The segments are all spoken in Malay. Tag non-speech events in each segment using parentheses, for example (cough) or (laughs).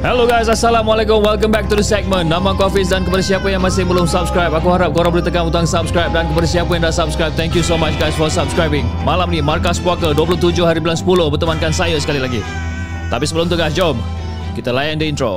Hello guys, Assalamualaikum. Welcome back to the segment. Nama aku Hafiz dan kepada siapa yang masih belum subscribe, aku harap korang boleh tekan butang subscribe dan kepada siapa yang dah subscribe, thank you so much guys for subscribing. Malam ni Markas Puaka 27 hari bulan 10 bertemankan saya sekali lagi. Tapi sebelum tu guys, jom kita layan the intro.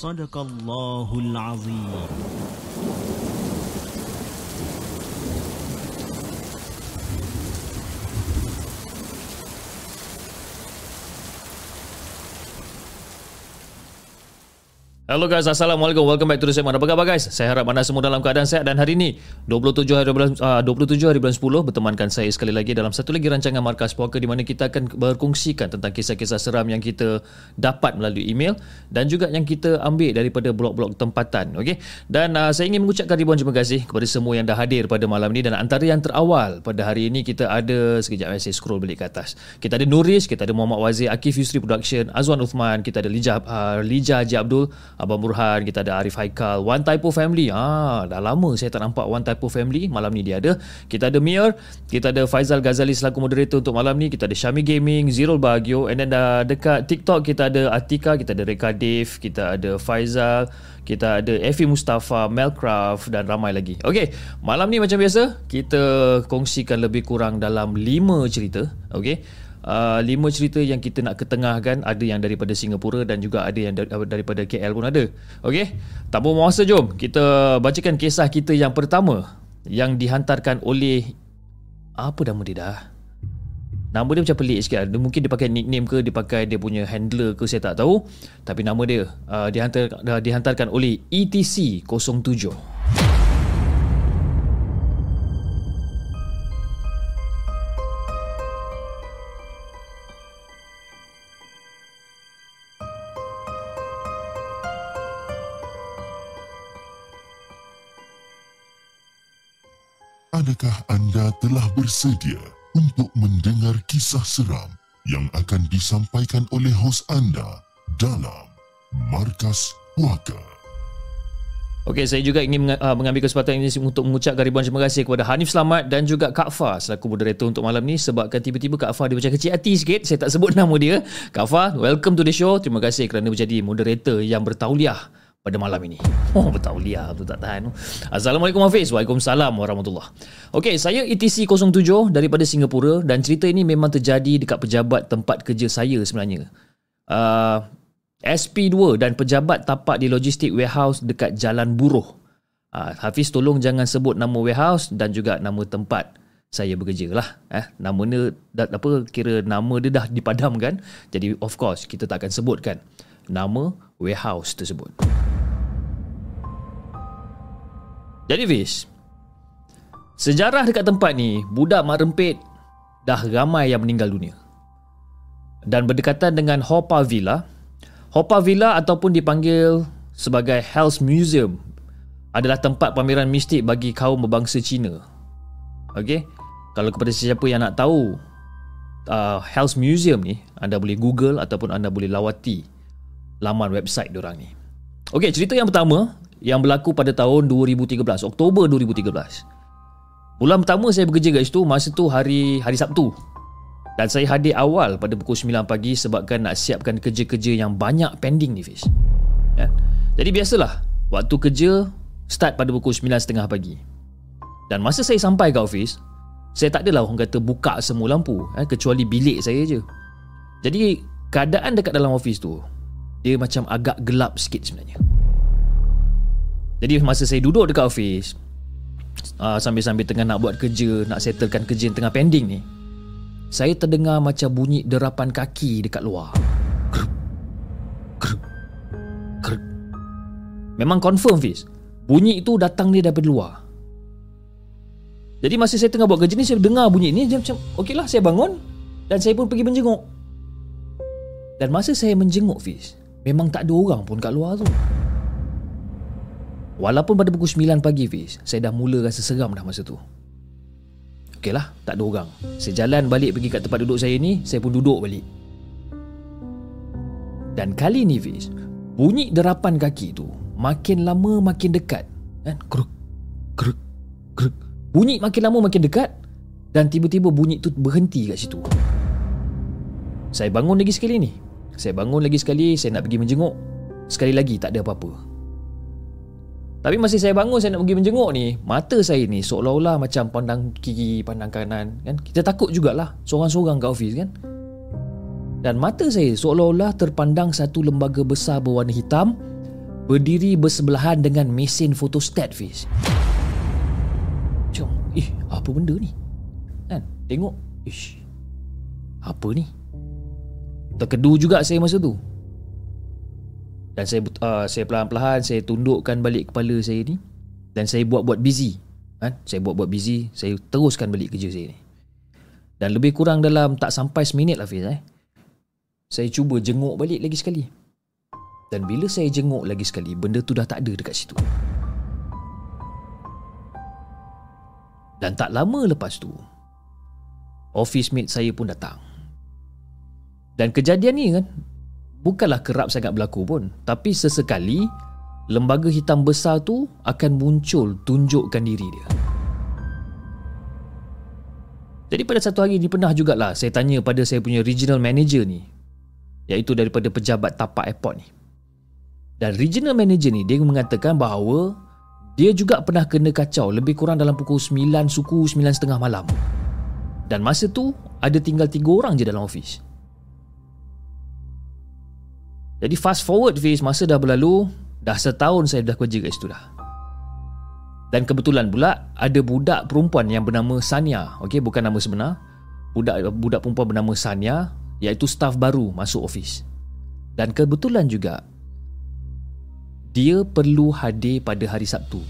صدق الله العظيم. Hello guys, Assalamualaikum. Welcome back to the segment. Apa khabar guys? Saya harap anda semua dalam keadaan sehat dan hari ini 27 hari bulan uh, 27 hari bulan 10 bertemankan saya sekali lagi dalam satu lagi rancangan Markas Puaka di mana kita akan berkongsikan tentang kisah-kisah seram yang kita dapat melalui email dan juga yang kita ambil daripada blog-blog tempatan. Okey. Dan uh, saya ingin mengucapkan ribuan terima kasih kepada semua yang dah hadir pada malam ini dan antara yang terawal pada hari ini kita ada sekejap saya scroll balik ke atas. Kita ada Nuris, kita ada Muhammad Wazir, Akif Yusri Production, Azwan Uthman, kita ada Lija uh, Lija Haji Abdul, Abang Burhan, kita ada Arif Haikal, One Typo Family. Ah, dah lama saya tak nampak One Typo Family. Malam ni dia ada. Kita ada Mir, kita ada Faizal Ghazali selaku moderator untuk malam ni. Kita ada Syami Gaming, Zirul Bagio and then dah dekat TikTok kita ada Atika, kita ada Reka Dave, kita ada Faizal, kita ada Efi Mustafa, Melcraft dan ramai lagi. Okey, malam ni macam biasa kita kongsikan lebih kurang dalam 5 cerita. Okey. Uh, lima cerita yang kita nak ketengahkan ada yang daripada Singapura dan juga ada yang daripada KL pun ada. Okey. Tanpa masa jom kita bacakan kisah kita yang pertama yang dihantarkan oleh apa nama dia dah? Nama dia macam pelik sikit. Dia mungkin dia pakai nickname ke, dia pakai dia punya handler ke saya tak tahu. Tapi nama dia uh, dihantar uh, dihantarkan oleh ETC 07. Adakah anda telah bersedia untuk mendengar kisah seram yang akan disampaikan oleh hos anda dalam Markas Puaka? Okey, saya juga ingin uh, mengambil kesempatan ini untuk mengucapkan ribuan terima kasih kepada Hanif Selamat dan juga Kak Fah selaku moderator untuk malam ni sebabkan tiba-tiba Kak Fah dia macam kecil hati sikit, saya tak sebut (laughs) nama dia. Kak Fah, welcome to the show. Terima kasih kerana menjadi moderator yang bertauliah pada malam ini. Oh, bertauliah tu tak tahan. Assalamualaikum Hafiz. Waalaikumsalam warahmatullahi. Okey, saya ETC 07 daripada Singapura dan cerita ini memang terjadi dekat pejabat tempat kerja saya sebenarnya. Uh, SP2 dan pejabat tapak di logistik warehouse dekat Jalan Buruh. Uh, Hafiz tolong jangan sebut nama warehouse dan juga nama tempat saya bekerja lah. Eh, nama dia, dah, apa, kira nama dia dah dipadamkan. Jadi of course kita tak akan sebutkan nama warehouse tersebut. Jadi Fiz, sejarah dekat tempat ni, budak mak rempit dah ramai yang meninggal dunia. Dan berdekatan dengan Hopa Villa, Hopa Villa ataupun dipanggil sebagai Hell's Museum adalah tempat pameran mistik bagi kaum berbangsa Cina. Okey, kalau kepada sesiapa yang nak tahu uh, Hell's Museum ni, anda boleh Google ataupun anda boleh lawati laman website diorang ni. Okey, cerita yang pertama yang berlaku pada tahun 2013, Oktober 2013. Bulan pertama saya bekerja kat situ, masa tu hari hari Sabtu. Dan saya hadir awal pada pukul 9 pagi sebabkan nak siapkan kerja-kerja yang banyak pending ni Fiz. Ya. Jadi biasalah, waktu kerja start pada pukul 9.30 pagi. Dan masa saya sampai ke office, saya tak adalah orang kata buka semua lampu eh, kecuali bilik saya je. Jadi keadaan dekat dalam office tu dia macam agak gelap sikit sebenarnya. Jadi masa saya duduk dekat office uh, sambil-sambil tengah nak buat kerja, nak settlekan kerja yang tengah pending ni, saya terdengar macam bunyi derapan kaki dekat luar. Memang confirm Fiz. Bunyi itu datang dia daripada luar. Jadi masa saya tengah buat kerja ni saya dengar bunyi ni macam okeylah saya bangun dan saya pun pergi menjenguk. Dan masa saya menjenguk Fiz, memang tak ada orang pun kat luar tu. Walaupun pada pukul 9 pagi Fiz Saya dah mula rasa seram dah masa tu. Okeylah tak ada orang. Saya jalan balik pergi kat tempat duduk saya ni Saya pun duduk balik. Dan kali ni Fiz Bunyi derapan kaki tu Makin lama makin dekat. Kan? Kruk Kruk Kruk. Bunyi makin lama makin dekat Dan tiba-tiba bunyi tu berhenti kat situ. Saya bangun lagi sekali ni Saya bangun lagi sekali Saya nak pergi menjenguk. Sekali lagi tak ada apa-apa. Tapi masih saya bangun saya nak pergi menjenguk ni Mata saya ni seolah-olah macam pandang kiri pandang kanan kan? Kita takut jugalah seorang-seorang kat office kan? Dan mata saya seolah-olah terpandang satu lembaga besar berwarna hitam Berdiri bersebelahan dengan mesin fotostat Fiz. Macam eh apa benda ni? Kan tengok Ish Apa ni Terkedu juga saya masa tu. Dan saya uh, saya perlahan-lahan saya tundukkan balik kepala saya ni dan saya buat-buat busy kan? Saya buat-buat busy saya teruskan balik kerja saya ni. Dan lebih kurang dalam tak sampai seminit lah Fiz eh saya cuba jenguk balik lagi sekali. Dan bila saya jenguk lagi sekali benda tu dah tak ada dekat situ. Dan tak lama lepas tu office mate saya pun datang dan kejadian ni kan bukanlah kerap sangat berlaku pun. Tapi sesekali lembaga hitam besar tu akan muncul tunjukkan diri dia. Jadi pada satu hari ni pernah jugalah saya tanya pada saya punya regional manager ni iaitu daripada pejabat tapak airport ni. Dan regional manager ni dia mengatakan bahawa dia juga pernah kena kacau lebih kurang dalam pukul 9 suku 9.30 malam. Dan masa tu ada tinggal 3 orang je dalam office jadi fast forward Fiz Masa dah berlalu Dah setahun saya dah kerja kat situ dah. Dan kebetulan pula Ada budak perempuan yang bernama Sanya okay, Bukan nama sebenar. Budak budak perempuan bernama Sanya Iaitu staff baru masuk office Dan kebetulan juga Dia perlu hadir pada hari Sabtu.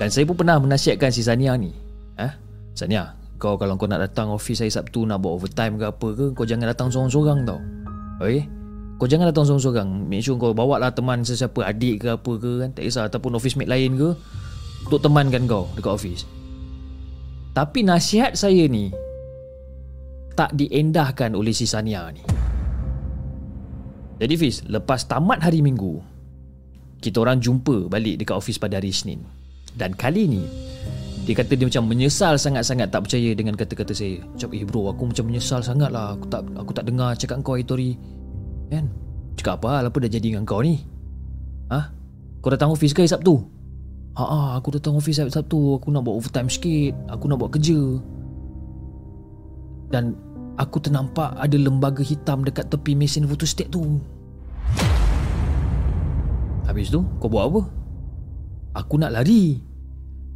Dan saya pun pernah menasihatkan si Sanya ni. Eh? Sanya kau kalau kau nak datang office hari Sabtu Nak buat overtime ke apa ke Kau jangan datang seorang-seorang tau. Okay kau jangan datang seorang-seorang. Make sure kau bawa lah teman sesiapa Adik ke apa ke kan. Tak kisah Ataupun office mate lain ke. Untuk temankan kau Dekat office. Tapi nasihat saya ni Tak diendahkan oleh si Sania ni. Jadi Fiz Lepas tamat hari minggu Kita orang jumpa balik Dekat office pada hari Isnin. Dan kali ni Dia kata dia macam menyesal sangat-sangat Tak percaya dengan kata-kata saya. Macam eh bro aku macam menyesal sangat lah Aku tak aku tak dengar cakap kau Hitori Kan? Cakap apa hal Apa dah jadi dengan kau ni? Ha Kau datang office ke hari Sabtu? Haa ha, aku datang office hari Sabtu. Aku nak buat overtime sikit. Aku nak buat kerja. Dan Aku ternampak ada lembaga hitam dekat tepi mesin photostat tu. Habis tu kau buat apa? Aku nak lari.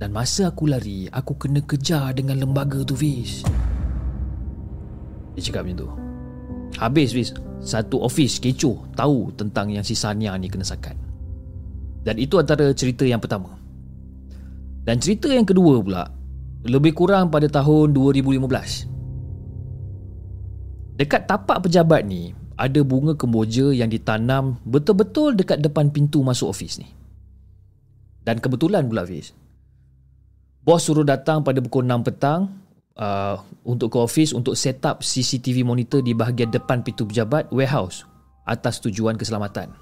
Dan masa aku lari Aku kena kejar dengan lembaga tu Fiz. Dia cakap macam tu Habis Fiz satu office kecoh tahu tentang yang si Sania ni kena sakat. Dan itu antara cerita yang pertama. Dan cerita yang kedua pula lebih kurang pada tahun 2015. Dekat tapak pejabat ni ada bunga kemboja yang ditanam betul-betul dekat depan pintu masuk office ni. Dan kebetulan pula Fiz. Bos suruh datang pada pukul 6 petang uh, untuk ke office untuk set up CCTV monitor di bahagian depan pintu pejabat warehouse atas tujuan keselamatan.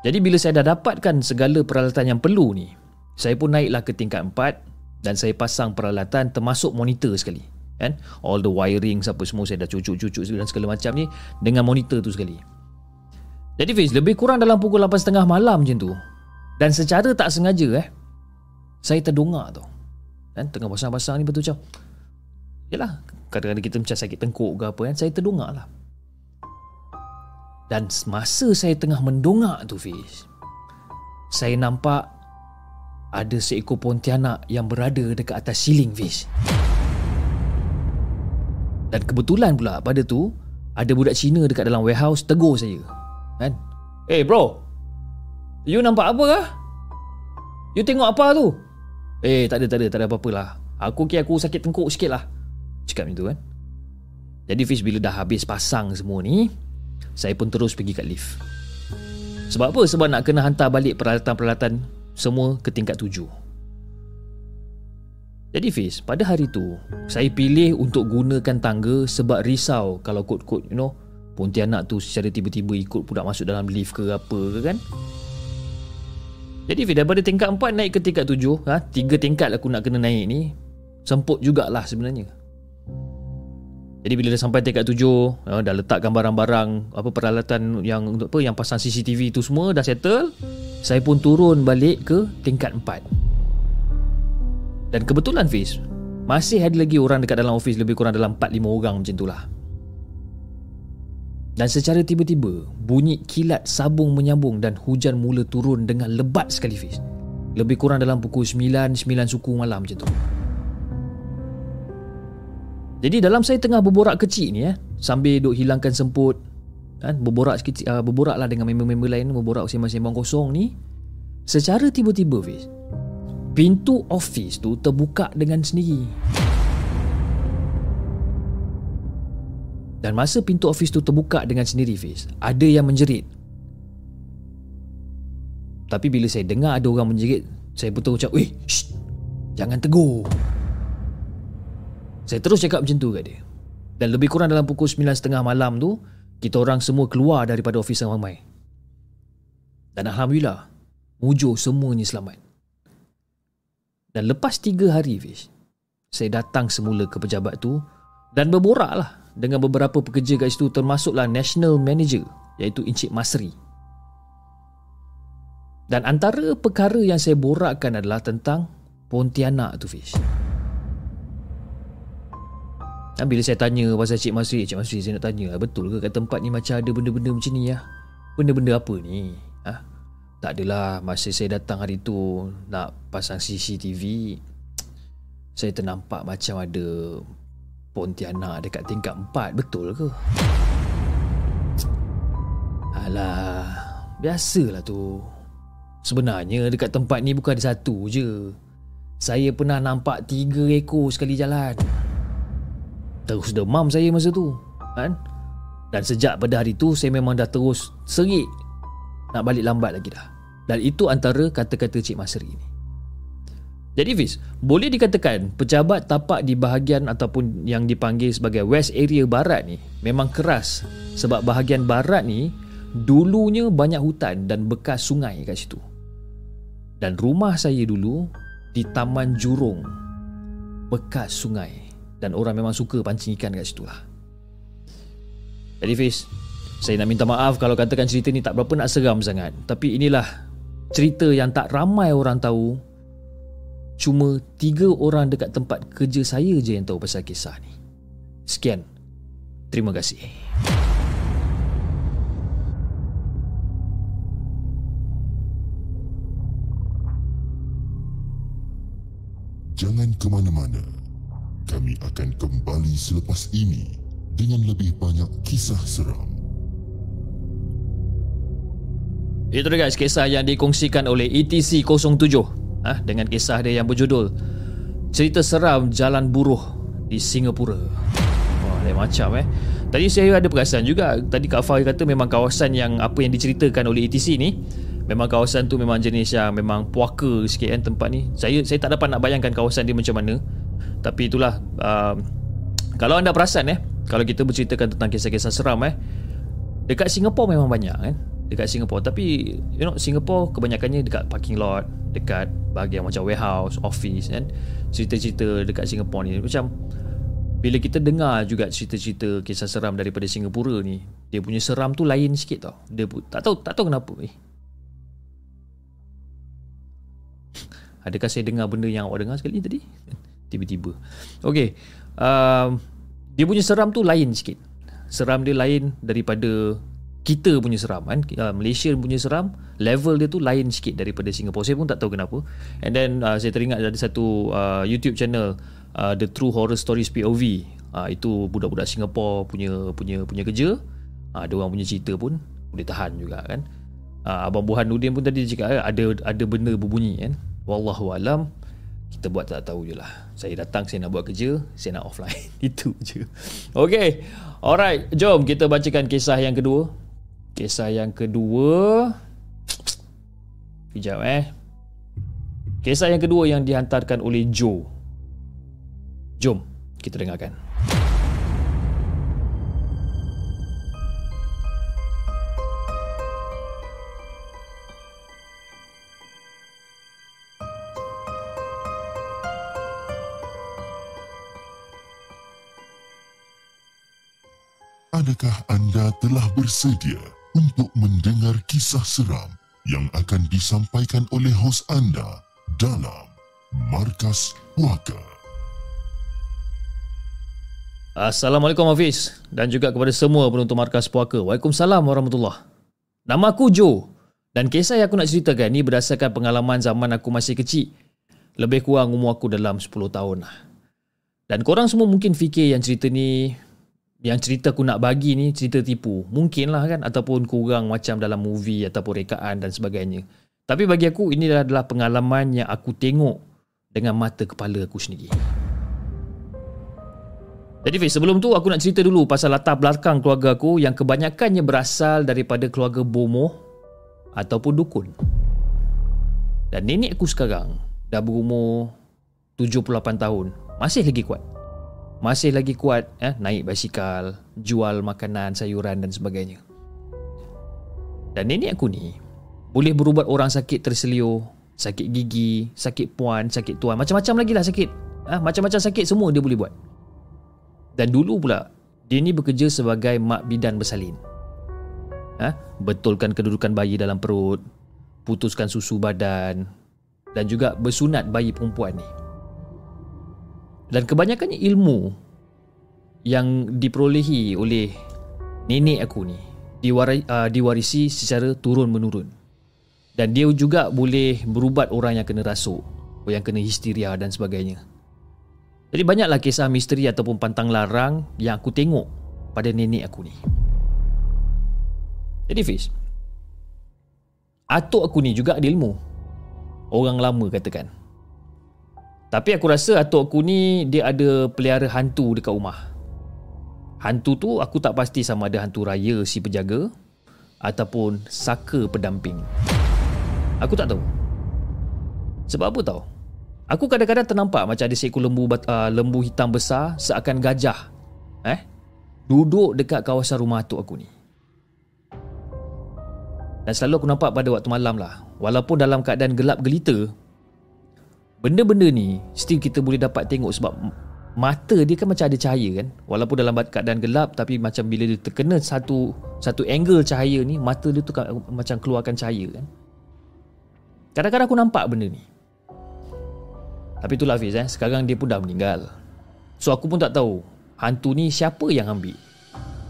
Jadi bila saya dah dapatkan segala peralatan yang perlu ni, saya pun naiklah ke tingkat 4 dan saya pasang peralatan termasuk monitor sekali. Kan? All the wiring apa semua saya dah cucuk-cucuk dan segala macam ni dengan monitor tu sekali. Jadi Fiz, lebih kurang dalam pukul 8.30 malam macam tu, Dan secara tak sengaja eh Saya terdongak tu kan? Tengah pasang-pasang ni betul macam Yelah Kadang-kadang kita macam sakit tengkuk ke apa kan Saya terdongak lah Dan masa saya tengah mendongak tu Fiz Saya nampak Ada seekor pontianak Yang berada dekat atas siling Fiz Dan kebetulan pula pada tu Ada budak Cina dekat dalam warehouse Tegur saya Kan Eh hey bro You nampak apa kah? You tengok apa tu? Eh tak ada tak ada tak ada apa-apa lah. Aku kira aku sakit tengkuk sikit lah. Cakap macam tu kan. Jadi Fiz bila dah habis pasang semua ni Saya pun terus pergi kat lift. Sebab apa? Sebab nak kena hantar balik peralatan-peralatan Semua ke tingkat tujuh. Jadi Fiz pada hari tu Saya pilih untuk gunakan tangga Sebab risau kalau kod-kod you know Pontianak tu secara tiba-tiba ikut pula masuk dalam lift ke apa ke kan jadi Fiz daripada tingkat 4 naik ke tingkat 7 ha, Tiga tingkat aku nak kena naik ni Semput jugalah sebenarnya. Jadi bila dah sampai tingkat 7 ha, Dah letakkan barang-barang Apa peralatan yang untuk apa Yang pasang CCTV tu semua dah settle Saya pun turun balik ke tingkat 4 Dan kebetulan Fiz Masih ada lagi orang dekat dalam office Lebih kurang dalam 4-5 orang macam tu lah dan secara tiba-tiba, bunyi kilat sabung menyambung dan hujan mula turun dengan lebat sekali Fiz. Lebih kurang dalam pukul 9, 9 suku malam macam tu. Jadi dalam saya tengah berborak kecil ni eh, sambil duk hilangkan semput, kan, berborak kecil, uh, berborak lah dengan member-member lain, berborak sembang-sembang kosong ni, secara tiba-tiba Fiz, pintu office tu terbuka dengan sendiri. Dan masa pintu office tu terbuka dengan sendiri Fiz Ada yang menjerit. Tapi bila saya dengar ada orang menjerit Saya pun ucap Weh shh, Jangan tegur. Saya terus cakap macam tu kat dia. Dan lebih kurang dalam pukul 9.30 malam tu Kita orang semua keluar daripada office yang ramai. Dan Alhamdulillah Mujur semuanya selamat. Dan lepas 3 hari Fiz Saya datang semula ke pejabat tu Dan berborak lah dengan beberapa pekerja kat situ termasuklah national manager iaitu Encik Masri. Dan antara perkara yang saya borakkan adalah tentang Pontianak tu Fish. Dan bila saya tanya pasal Encik Masri, Encik Masri saya nak tanya, betul ke kat tempat ni macam ada benda-benda macam ni ya? Benda-benda apa ni? Ha? Tak adalah masa saya datang hari tu nak pasang CCTV saya ternampak macam ada Pontianak dekat tingkat 4 Betul ke? Alah Biasalah tu. Sebenarnya dekat tempat ni bukan ada satu je. Saya pernah nampak tiga ekor sekali jalan. Terus demam saya masa tu kan? Dan sejak pada hari tu Saya memang dah terus serik. Nak balik lambat lagi dah. Dan itu antara kata-kata Cik Masri ni jadi Fiz, boleh dikatakan pejabat tapak di bahagian ataupun yang dipanggil sebagai West Area Barat ni memang keras sebab bahagian Barat ni dulunya banyak hutan dan bekas sungai kat situ. Dan rumah saya dulu di Taman Jurong bekas sungai dan orang memang suka pancing ikan kat situ lah. Jadi Fiz, saya nak minta maaf kalau katakan cerita ni tak berapa nak seram sangat tapi inilah cerita yang tak ramai orang tahu Cuma tiga orang dekat tempat kerja saya je yang tahu pasal kisah ni. Sekian. Terima kasih. Jangan ke mana-mana. Kami akan kembali selepas ini dengan lebih banyak kisah seram. Itu dia guys kisah yang dikongsikan oleh ETC 07 ah dengan kisah dia yang berjudul Cerita Seram Jalan Buruh di Singapura. Wah, lain macam eh. Tadi saya ada perasan juga tadi Kak Fahir kata memang kawasan yang apa yang diceritakan oleh ETC ni memang kawasan tu memang jenis yang memang puaka sikit kan tempat ni. Saya saya tak dapat nak bayangkan kawasan dia macam mana. Tapi itulah um, kalau anda perasan eh kalau kita berceritakan tentang kisah-kisah seram eh dekat Singapura memang banyak kan dekat Singapore tapi you know Singapore kebanyakannya dekat parking lot dekat bahagian macam warehouse office kan cerita-cerita dekat Singapore ni macam bila kita dengar juga cerita-cerita kisah seram daripada Singapura ni dia punya seram tu lain sikit tau dia pun tak tahu tak tahu kenapa eh (laughs) Adakah saya dengar benda yang awak dengar sekali tadi? Tiba-tiba. Okey. Um, dia punya seram tu lain sikit. Seram dia lain daripada kita punya seram kan. Uh, Malaysia punya seram, level dia tu lain sikit daripada Singapore. Saya pun tak tahu kenapa. And then uh, saya teringat ada satu uh, YouTube channel uh, The True Horror Stories POV. Uh, itu budak-budak Singapore punya punya punya kerja. Uh, ada orang punya cerita pun boleh tahan juga kan. Uh, Abang Buhan Nudin pun tadi cakap eh, ada ada benda berbunyi kan. Wallahu alam kita buat tak tahu je lah. Saya datang saya nak buat kerja, saya nak (laughs) offline. Itu je. Okay. Alright, jom kita bacakan kisah yang kedua. Kisah yang kedua. Sekejap eh. Kisah yang kedua yang dihantarkan oleh Joe. Jom kita dengarkan. Adakah anda telah bersedia untuk mendengar kisah seram yang akan disampaikan oleh hos anda dalam Markas Puaka? Assalamualaikum Hafiz dan juga kepada semua penonton Markas Puaka. Waalaikumsalam warahmatullahi Nama aku Joe dan kisah yang aku nak ceritakan ni berdasarkan pengalaman zaman aku masih kecil. Lebih kurang umur aku dalam 10 tahun lah. Dan korang semua mungkin fikir yang cerita ni yang cerita aku nak bagi ni cerita tipu. Mungkin lah kan ataupun kurang macam dalam movie ataupun rekaan dan sebagainya. Tapi bagi aku ini adalah pengalaman yang aku tengok dengan mata kepala aku sendiri. Jadi Fiz, sebelum tu aku nak cerita dulu pasal latar belakang keluarga aku yang kebanyakannya berasal daripada keluarga bomoh ataupun dukun. Dan nenek aku sekarang dah berumur 78 tahun. Masih lagi kuat masih lagi kuat eh, naik basikal, jual makanan, sayuran dan sebagainya. Dan nenek aku ni boleh berubat orang sakit terseliu, sakit gigi, sakit puan, sakit tuan, macam-macam lagi lah sakit. Ah, macam-macam sakit semua dia boleh buat. Dan dulu pula dia ni bekerja sebagai mak bidan bersalin. Ha? Betulkan kedudukan bayi dalam perut, putuskan susu badan dan juga bersunat bayi perempuan ni. Dan kebanyakannya ilmu yang diperolehi oleh nenek aku ni diwari, uh, diwarisi secara turun-menurun. Dan dia juga boleh berubat orang yang kena rasuk, yang kena histeria dan sebagainya. Jadi banyaklah kisah misteri ataupun pantang larang yang aku tengok pada nenek aku ni. Jadi Fiz, atuk aku ni juga ada ilmu. Orang lama katakan. Tapi aku rasa atuk aku ni dia ada pelihara hantu dekat rumah. Hantu tu aku tak pasti sama ada hantu raya si penjaga ataupun saka pendamping. Aku tak tahu. Sebab apa tahu? Aku kadang-kadang ternampak macam ada seekor lembu uh, lembu hitam besar seakan gajah. Eh? Duduk dekat kawasan rumah atuk aku ni. Dan selalu aku nampak pada waktu malam lah. Walaupun dalam keadaan gelap gelita, benda-benda ni still kita boleh dapat tengok sebab mata dia kan macam ada cahaya kan? Walaupun dalam keadaan gelap tapi macam bila dia terkena satu satu angle cahaya ni mata dia tu macam keluarkan cahaya kan? Kadang-kadang aku nampak benda ni. Tapi itulah Hafiz eh. Sekarang dia pun dah meninggal. So aku pun tak tahu hantu ni siapa yang ambil?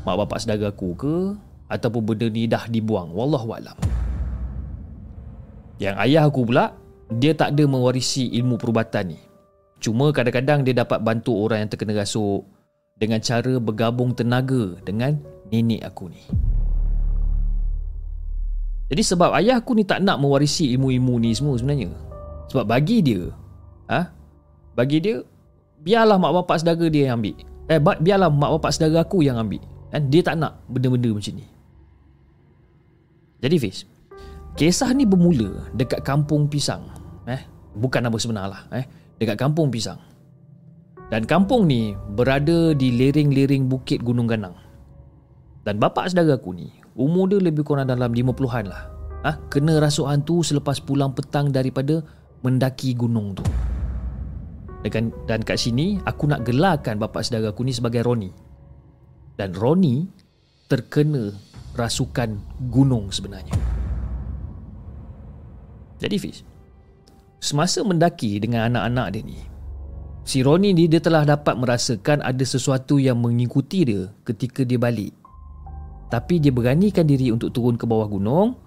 Mak bapak saudara aku ke? Ataupun benda ni dah dibuang? Wallahualam yang ayah aku pula dia tak ada mewarisi ilmu perubatan ni. Cuma kadang-kadang dia dapat bantu orang yang terkena rasuk dengan cara bergabung tenaga dengan nenek aku ni. Jadi sebab ayah aku ni tak nak mewarisi ilmu-ilmu ni semua sebenarnya. Sebab bagi dia, ha? bagi dia, biarlah mak bapak saudara dia yang ambil. Eh, biarlah mak bapak saudara aku yang ambil. Dan dia tak nak benda-benda macam ni. Jadi Fiz, kisah ni bermula dekat kampung pisang bukan nama sebenar lah eh. Dekat kampung pisang. Dan kampung ni berada di lereng-lereng bukit Gunung Ganang. Dan bapak saudara aku ni umur dia lebih kurang dalam 50-an lah. Ah ha? kena rasuk hantu selepas pulang petang daripada mendaki gunung tu. Dan, dan kat sini aku nak gelarkan bapak saudara aku ni sebagai Roni. Dan Roni terkena rasukan gunung sebenarnya. Jadi Fiz semasa mendaki dengan anak-anak dia ni, si Ronnie ni dia telah dapat merasakan ada sesuatu yang mengikuti dia ketika dia balik. Tapi dia beranikan diri untuk turun ke bawah gunung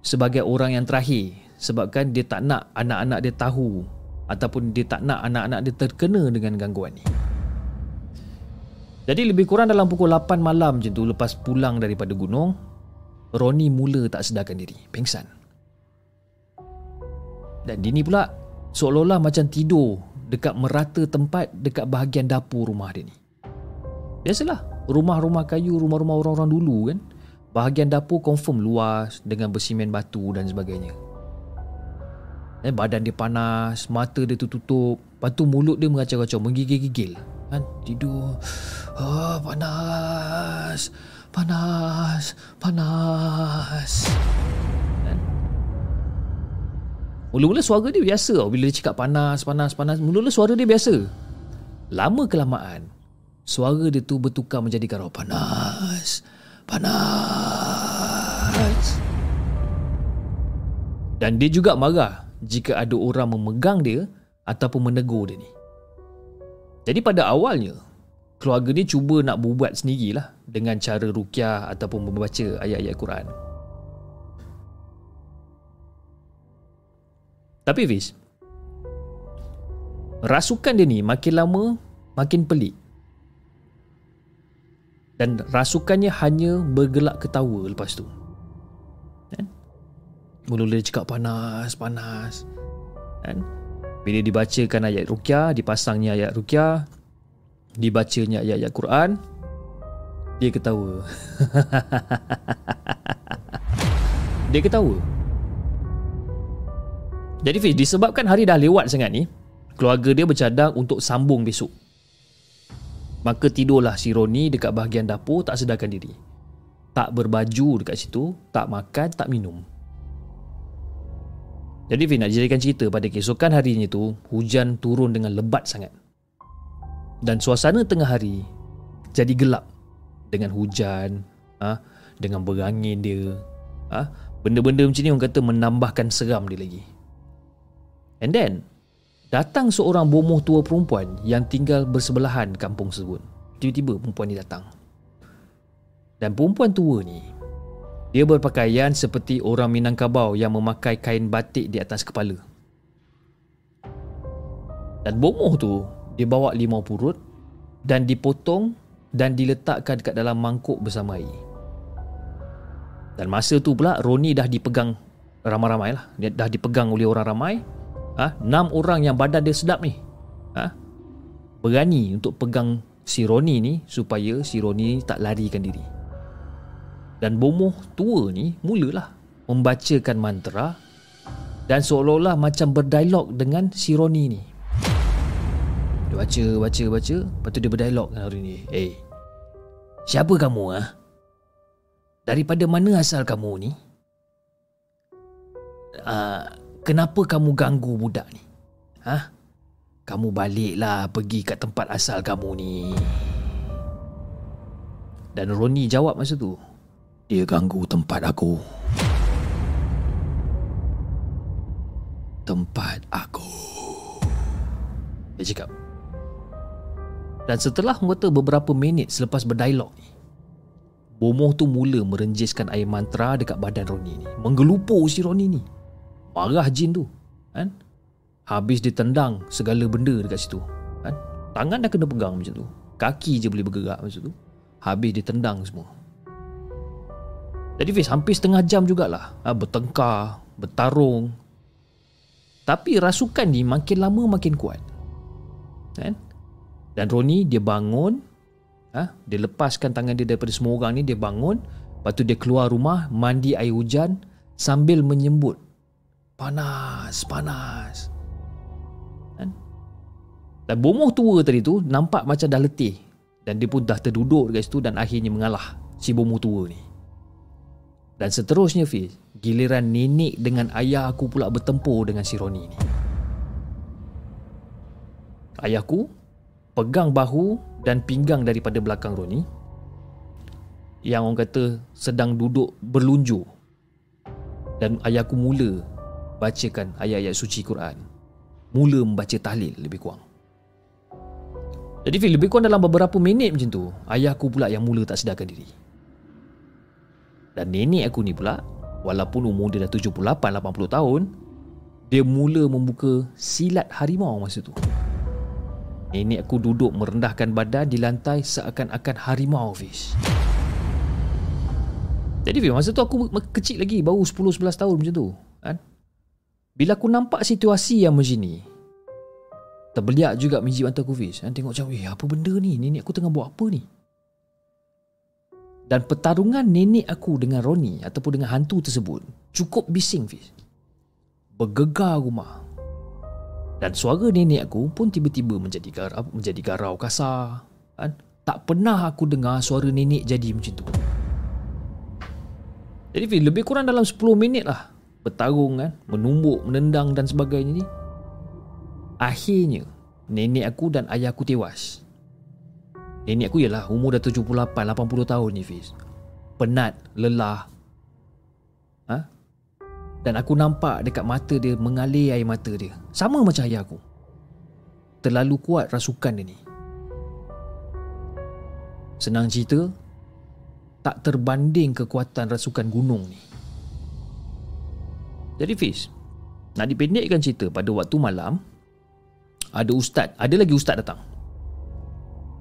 sebagai orang yang terakhir sebabkan dia tak nak anak-anak dia tahu ataupun dia tak nak anak-anak dia terkena dengan gangguan ni. Jadi lebih kurang dalam pukul 8 malam je tu lepas pulang daripada gunung, Ronnie mula tak sedarkan diri, pingsan. Dan Dini pula seolah-olah macam tidur dekat merata tempat dekat bahagian dapur rumah dia ni. Biasalah, rumah-rumah kayu, rumah-rumah orang-orang dulu kan, bahagian dapur confirm luas dengan bersimen batu dan sebagainya. Eh, badan dia panas, mata dia tertutup, lepas tu mulut dia mengacau-acau, menggigil-gigil. Kan? Tidur. Oh, panas. Panas. Panas. Mula-mula suara dia biasa tau. Bila dia cakap panas, panas, panas. Mula-mula suara dia biasa. Lama kelamaan, suara dia tu bertukar menjadi karau panas. Panas. Dan dia juga marah jika ada orang memegang dia ataupun menegur dia ni. Jadi pada awalnya, keluarga ni cuba nak berbuat sendirilah dengan cara rukyah ataupun membaca ayat-ayat Quran. Tapi Fiz, rasukan dia ni makin lama makin pelik. Dan rasukannya hanya bergelak ketawa lepas tu. Kan? Mula-mula dia cakap panas, panas. Kan? Bila dibacakan ayat rukyah, dipasangnya ayat rukyah, dibacanya ayat-ayat Quran, dia ketawa. (laughs) dia ketawa. Jadi Fiz, disebabkan hari dah lewat sangat ni, keluarga dia bercadang untuk sambung besok. Maka tidurlah si Roni dekat bahagian dapur tak sedarkan diri. Tak berbaju dekat situ, tak makan, tak minum. Jadi Fin nak jadikan cerita pada keesokan harinya tu Hujan turun dengan lebat sangat Dan suasana tengah hari Jadi gelap Dengan hujan ha, Dengan berangin dia ha, Benda-benda macam ni orang kata menambahkan seram dia lagi And then Datang seorang bomoh tua perempuan Yang tinggal bersebelahan kampung tersebut Tiba-tiba perempuan ni datang Dan perempuan tua ni dia berpakaian seperti orang Minangkabau yang memakai kain batik di atas kepala. Dan bomoh tu, dia bawa limau purut dan dipotong dan diletakkan dekat dalam mangkuk bersama air. Dan masa tu pula Roni dah dipegang ramai-ramai lah. Dia dah dipegang oleh orang ramai. Ha? Enam orang yang badan dia sedap ni. Ha? Berani untuk pegang si Roni ni supaya si Roni tak larikan diri. Dan bomoh tua ni mulalah membacakan mantra dan seolah-olah macam berdialog dengan si Roni ni. Dia baca, baca, baca. Lepas tu dia berdialog dengan Roni ni. Eh, siapa kamu? Ha? Daripada mana asal kamu ni? Uh, kenapa kamu ganggu budak ni? Ha? Kamu baliklah pergi kat tempat asal kamu ni. Dan Roni jawab masa tu, dia ganggu tempat aku. Tempat aku. Dia cakap. Dan setelah mengata beberapa minit selepas berdialog ni, Bomoh tu mula merenjiskan air mantra dekat badan Roni ni. Menggelupur si Roni ni. Marah jin tu. Kan? Habis dia tendang segala benda dekat situ. Kan? Tangan dah kena pegang macam tu. Kaki je boleh bergerak macam tu. Habis dia tendang semua. Jadi Fiz hampir setengah jam jugalah ha, Bertengkar Bertarung Tapi rasukan ni makin lama makin kuat kan? Dan Roni dia bangun ha, Dia lepaskan tangan dia daripada semua orang ni Dia bangun Lepas tu dia keluar rumah Mandi air hujan Sambil menyembut Panas Panas. Kan? Dan bomoh tua tadi tu Nampak macam dah letih. Dan dia pun dah terduduk dekat situ Dan akhirnya mengalah Si bomoh tua ni. Dan seterusnya Fiz Giliran nenek dengan ayah aku pula bertempur dengan si Roni ni. Ayahku Pegang bahu dan pinggang daripada belakang Roni Yang orang kata sedang duduk berlunjur Dan ayahku mula bacakan ayat-ayat suci Quran. Mula membaca tahlil lebih kurang. Jadi Fil, lebih kurang dalam beberapa minit macam tu, ayah aku pula yang mula tak sedarkan diri. Dan nenek aku ni pula, walaupun umur dia dah 78-80 tahun, dia mula membuka silat harimau masa tu. Nenek aku duduk merendahkan badan di lantai seakan-akan harimau Fiz. Jadi Fiz, masa tu aku kecil lagi, baru 10-11 tahun macam tu. Kan? Bila aku nampak situasi yang macam ni, Terbeliak juga biji mata aku Fiz Dan tengok macam Eh apa benda ni? Nenek aku tengah buat apa ni? Dan pertarungan nenek aku dengan Ronnie Ataupun dengan hantu tersebut Cukup bising Fiz. Bergegar rumah. Dan suara nenek aku pun tiba-tiba menjadi garau, menjadi garau kasar kan? Tak pernah aku dengar suara nenek jadi macam tu. Jadi Fiz lebih kurang dalam 10 minit lah Bertarung kan Menumbuk, menendang dan sebagainya ni Akhirnya Nenek aku dan ayah aku tewas. Nenek aku ialah umur dah 78-80 tahun ni Fiz. Penat, lelah. Ha? Dan aku nampak dekat mata dia mengalir air mata dia. Sama macam ayah aku. Terlalu kuat rasukan dia ni. Senang cerita Tak terbanding kekuatan rasukan gunung ni Jadi Fiz Nak dipendekkan cerita pada waktu malam ada ustaz, ada lagi ustaz datang.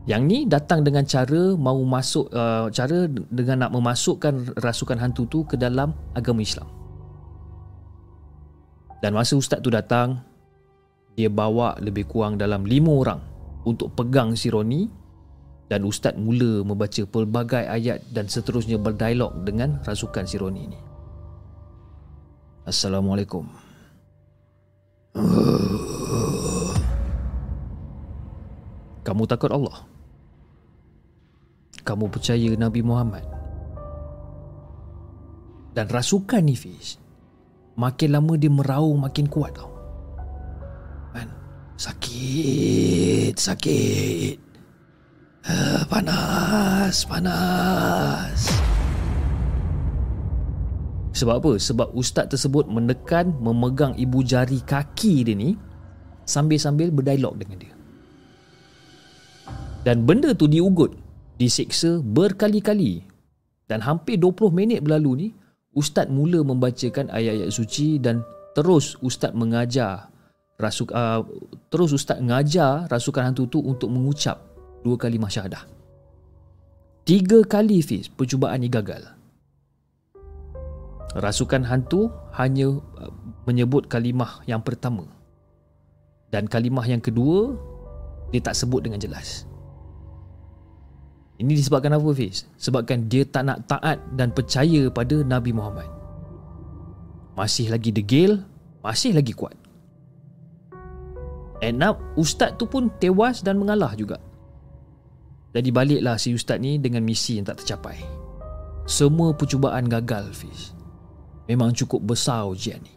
Yang ni datang dengan cara mau masuk uh, cara dengan nak memasukkan rasukan hantu tu ke dalam agama Islam. Dan masa ustaz tu datang, dia bawa lebih kurang dalam lima orang untuk pegang si Roni dan ustaz mula membaca pelbagai ayat dan seterusnya berdialog dengan rasukan si Roni ni. Assalamualaikum. Kamu takut Allah? Kamu percaya Nabi Muhammad? Dan rasukan ni Fiz Makin lama dia meraung makin kuat tau. Kan? Sakit Sakit. Uh, Panas Panas sebab apa? Sebab ustaz tersebut menekan memegang ibu jari kaki dia ni sambil-sambil berdialog dengan dia. Dan benda tu diugut, disiksa berkali-kali. Dan hampir 20 minit berlalu ni, Ustaz mula membacakan ayat-ayat suci dan terus Ustaz mengajar rasuk, uh, terus Ustaz mengajar rasukan hantu tu untuk mengucap dua kali masyahadah. Tiga kali Fiz percubaan ni gagal. Rasukan hantu hanya uh, menyebut kalimah yang pertama. Dan kalimah yang kedua dia tak sebut dengan jelas. Ini disebabkan apa Fiz? Sebabkan dia tak nak taat dan percaya pada Nabi Muhammad Masih lagi degil Masih lagi kuat And now Ustaz tu pun tewas dan mengalah juga Jadi baliklah si Ustaz ni dengan misi yang tak tercapai Semua percubaan gagal Fiz Memang cukup besar ujian ni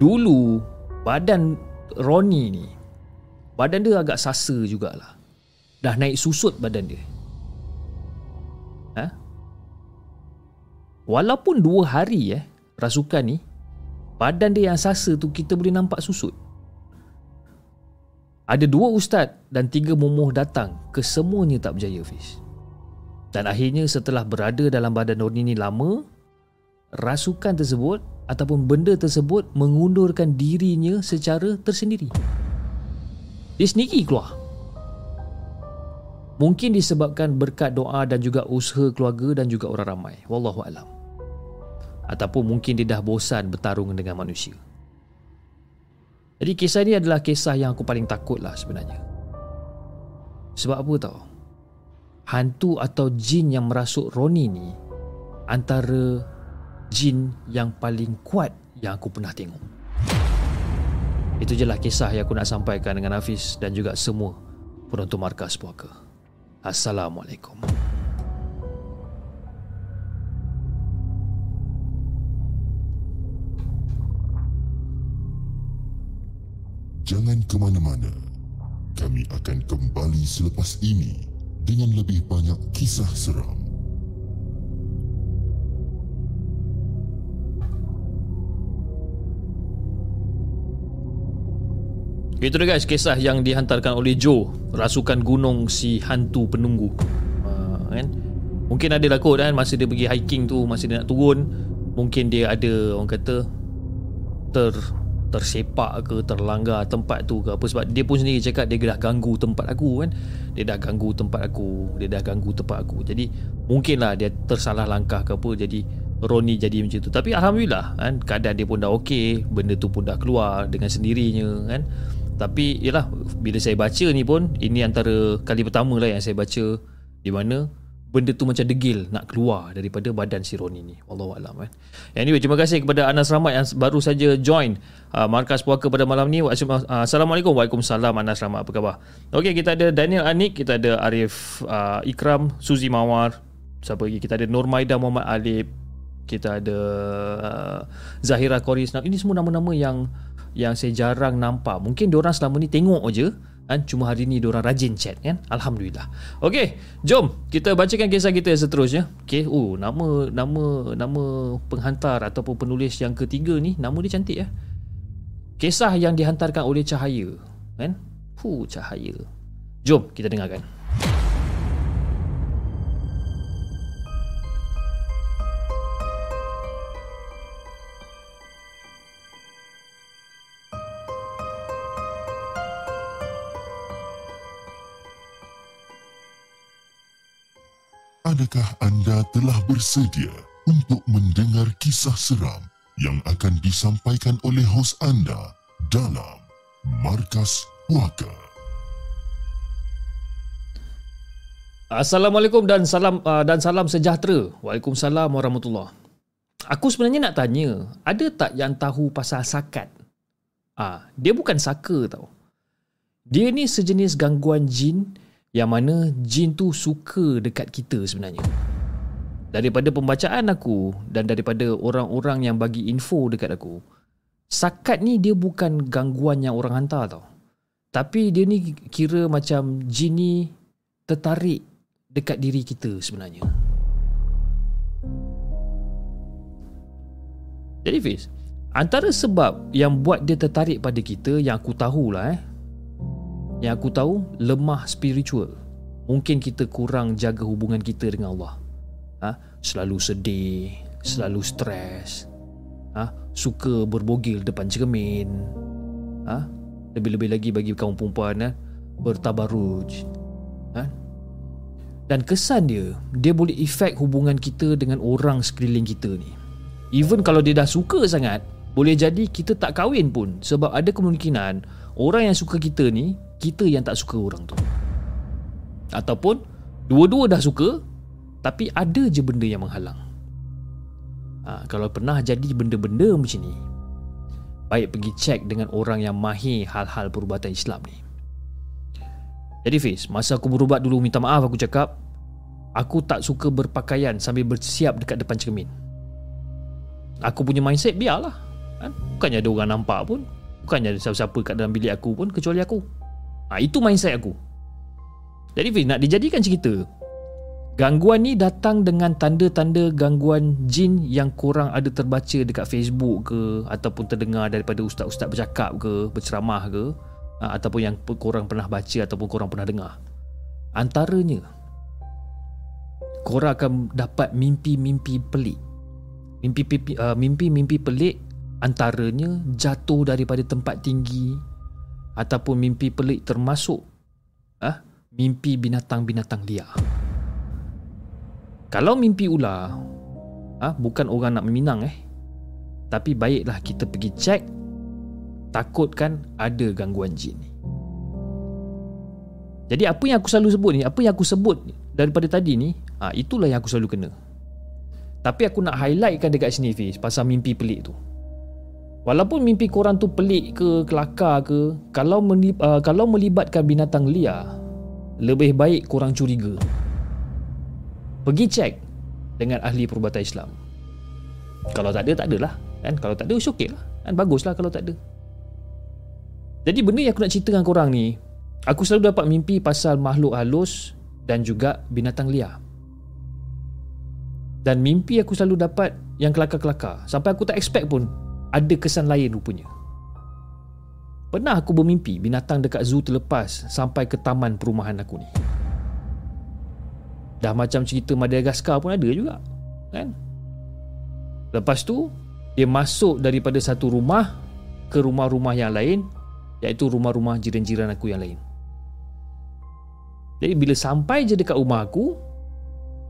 Dulu Badan Ronnie ni Badan dia agak sasa jugalah dah naik susut badan dia. Ha? Walaupun dua hari eh, rasukan ni, badan dia yang sasa tu kita boleh nampak susut. Ada dua ustaz dan tiga mumuh datang, kesemuanya tak berjaya Fiz. Dan akhirnya setelah berada dalam badan Nurni ni lama, rasukan tersebut ataupun benda tersebut mengundurkan dirinya secara tersendiri. Dia sendiri keluar. Mungkin disebabkan berkat doa dan juga usaha keluarga dan juga orang ramai. Wallahu alam. Ataupun mungkin dia dah bosan bertarung dengan manusia. Jadi kisah ini adalah kisah yang aku paling takut lah sebenarnya. Sebab apa tau? Hantu atau jin yang merasuk Roni ni antara jin yang paling kuat yang aku pernah tengok. Itu je lah kisah yang aku nak sampaikan dengan Hafiz dan juga semua penonton markas puaka. Assalamualaikum. Jangan ke mana-mana. Kami akan kembali selepas ini dengan lebih banyak kisah seram. Itu dia guys Kisah yang dihantarkan oleh Joe Rasukan gunung si hantu penunggu. Uh, kan? Mungkin ada lah kot kan Masa dia pergi hiking tu Masa dia nak turun Mungkin dia ada Orang kata Ter tersepak ke terlanggar tempat tu ke apa. Sebab dia pun sendiri cakap dia dah ganggu tempat aku kan. Dia dah ganggu tempat aku dia dah ganggu tempat aku. Jadi mungkinlah dia tersalah langkah ke apa jadi Roni jadi macam tu. Tapi Alhamdulillah kan keadaan dia pun dah okey benda tu pun dah keluar dengan sendirinya kan tapi yalah bila saya baca ni pun ini antara kali pertama lah yang saya baca di mana benda tu macam degil nak keluar daripada badan si Roni ni. Wallahualam kan anyway terima kasih kepada Anas Rahmat yang baru saja join uh, markas puaka pada malam ni. Uh, Assalamualaikum. Waalaikumsalam Anas Rahmat. Apa khabar? Ok kita ada Daniel Anik kita ada Arif uh, Ikram Suzi Mawar. Siapa lagi? Kita ada Nur Maida Muhammad Alip. Kita ada uh, Zahira Koris ini semua nama-nama yang yang saya jarang nampak. Mungkin diorang selama ni tengok je kan? Cuma hari ni orang rajin chat kan? Alhamdulillah. Okey jom kita bacakan kisah kita seterusnya. Okey oh nama nama nama penghantar ataupun penulis yang ketiga ni nama dia cantik ya kisah yang dihantarkan oleh cahaya kan? Hu cahaya. Jom kita dengarkan Adakah anda telah bersedia untuk mendengar kisah seram yang akan disampaikan oleh hos anda dalam Markas Puaka? Assalamualaikum dan salam uh, dan salam sejahtera. Waalaikumsalam warahmatullahi. Aku sebenarnya nak tanya, ada tak yang tahu pasal sakat? Ah, dia bukan saka tau. Dia ni sejenis gangguan jin yang mana jin tu suka dekat kita sebenarnya. Daripada pembacaan aku dan daripada orang-orang yang bagi info dekat aku, sakat ni dia bukan gangguan yang orang hantar tau. Tapi dia ni kira macam jin ni tertarik dekat diri kita sebenarnya. Jadi Fiz, antara sebab yang buat dia tertarik pada kita yang aku tahulah eh, yang aku tahu lemah spiritual. Mungkin kita kurang jaga hubungan kita dengan Allah. Ha? Selalu sedih, selalu stres. Ha? Suka berbogil depan cermin. Ha? Lebih-lebih lagi bagi kaum perempuan ha? bertabaruj. Ha? Dan kesan dia, dia boleh efek hubungan kita dengan orang sekeliling kita ni. Even kalau dia dah suka sangat, boleh jadi kita tak kahwin pun sebab ada kemungkinan orang yang suka kita ni kita yang tak suka orang tu. Ataupun dua-dua dah suka tapi ada je benda yang menghalang. Ha, kalau pernah jadi benda-benda macam ni baik pergi cek dengan orang yang mahir hal-hal perubatan Islam ni. Jadi Fiz masa aku berubat dulu minta maaf aku cakap aku tak suka berpakaian sambil bersiap dekat depan cermin. Aku punya mindset biarlah kan? bukannya ada orang nampak pun bukannya ada siapa-siapa kat dalam bilik aku pun kecuali aku Ha, itu mindset aku. Jadi Fiz, nak dijadikan cerita. Gangguan ni datang dengan tanda-tanda gangguan jin yang korang ada terbaca dekat Facebook ke ataupun terdengar daripada ustaz-ustaz bercakap ke, berceramah ke ha, ataupun yang korang pernah baca ataupun korang pernah dengar. Antaranya korang akan dapat mimpi-mimpi pelik. Mimpi-mimpi uh, mimpi-mimpi pelik antaranya jatuh daripada tempat tinggi ataupun mimpi pelik termasuk ah mimpi binatang-binatang liar. Kalau mimpi ular, ah bukan orang nak meminang eh. Tapi baiklah kita pergi cek takutkan ada gangguan jin ni. Jadi apa yang aku selalu sebut ni, apa yang aku sebut daripada tadi ni, ah itulah yang aku selalu kena. Tapi aku nak highlightkan dekat sini Fiz pasal mimpi pelik tu. Walaupun mimpi korang tu pelik ke, kelakar ke, kalau uh, kalau melibatkan binatang liar, lebih baik korang curiga. Pergi cek dengan ahli perubatan Islam. Kalau tak ada, tak adalah. Kan? Kalau tak ada, it's okay lah. Kan? Baguslah kalau tak ada. Jadi benda yang aku nak cerita dengan korang ni, aku selalu dapat mimpi pasal makhluk halus dan juga binatang liar. Dan mimpi aku selalu dapat yang kelakar-kelakar. Sampai aku tak expect pun ada kesan lain rupanya. Pernah aku bermimpi binatang dekat zoo terlepas sampai ke taman perumahan aku ni. Dah macam cerita Madagaskar pun ada juga. Kan? Lepas tu, dia masuk daripada satu rumah ke rumah-rumah yang lain iaitu rumah-rumah jiran-jiran aku yang lain. Jadi bila sampai je dekat rumah aku,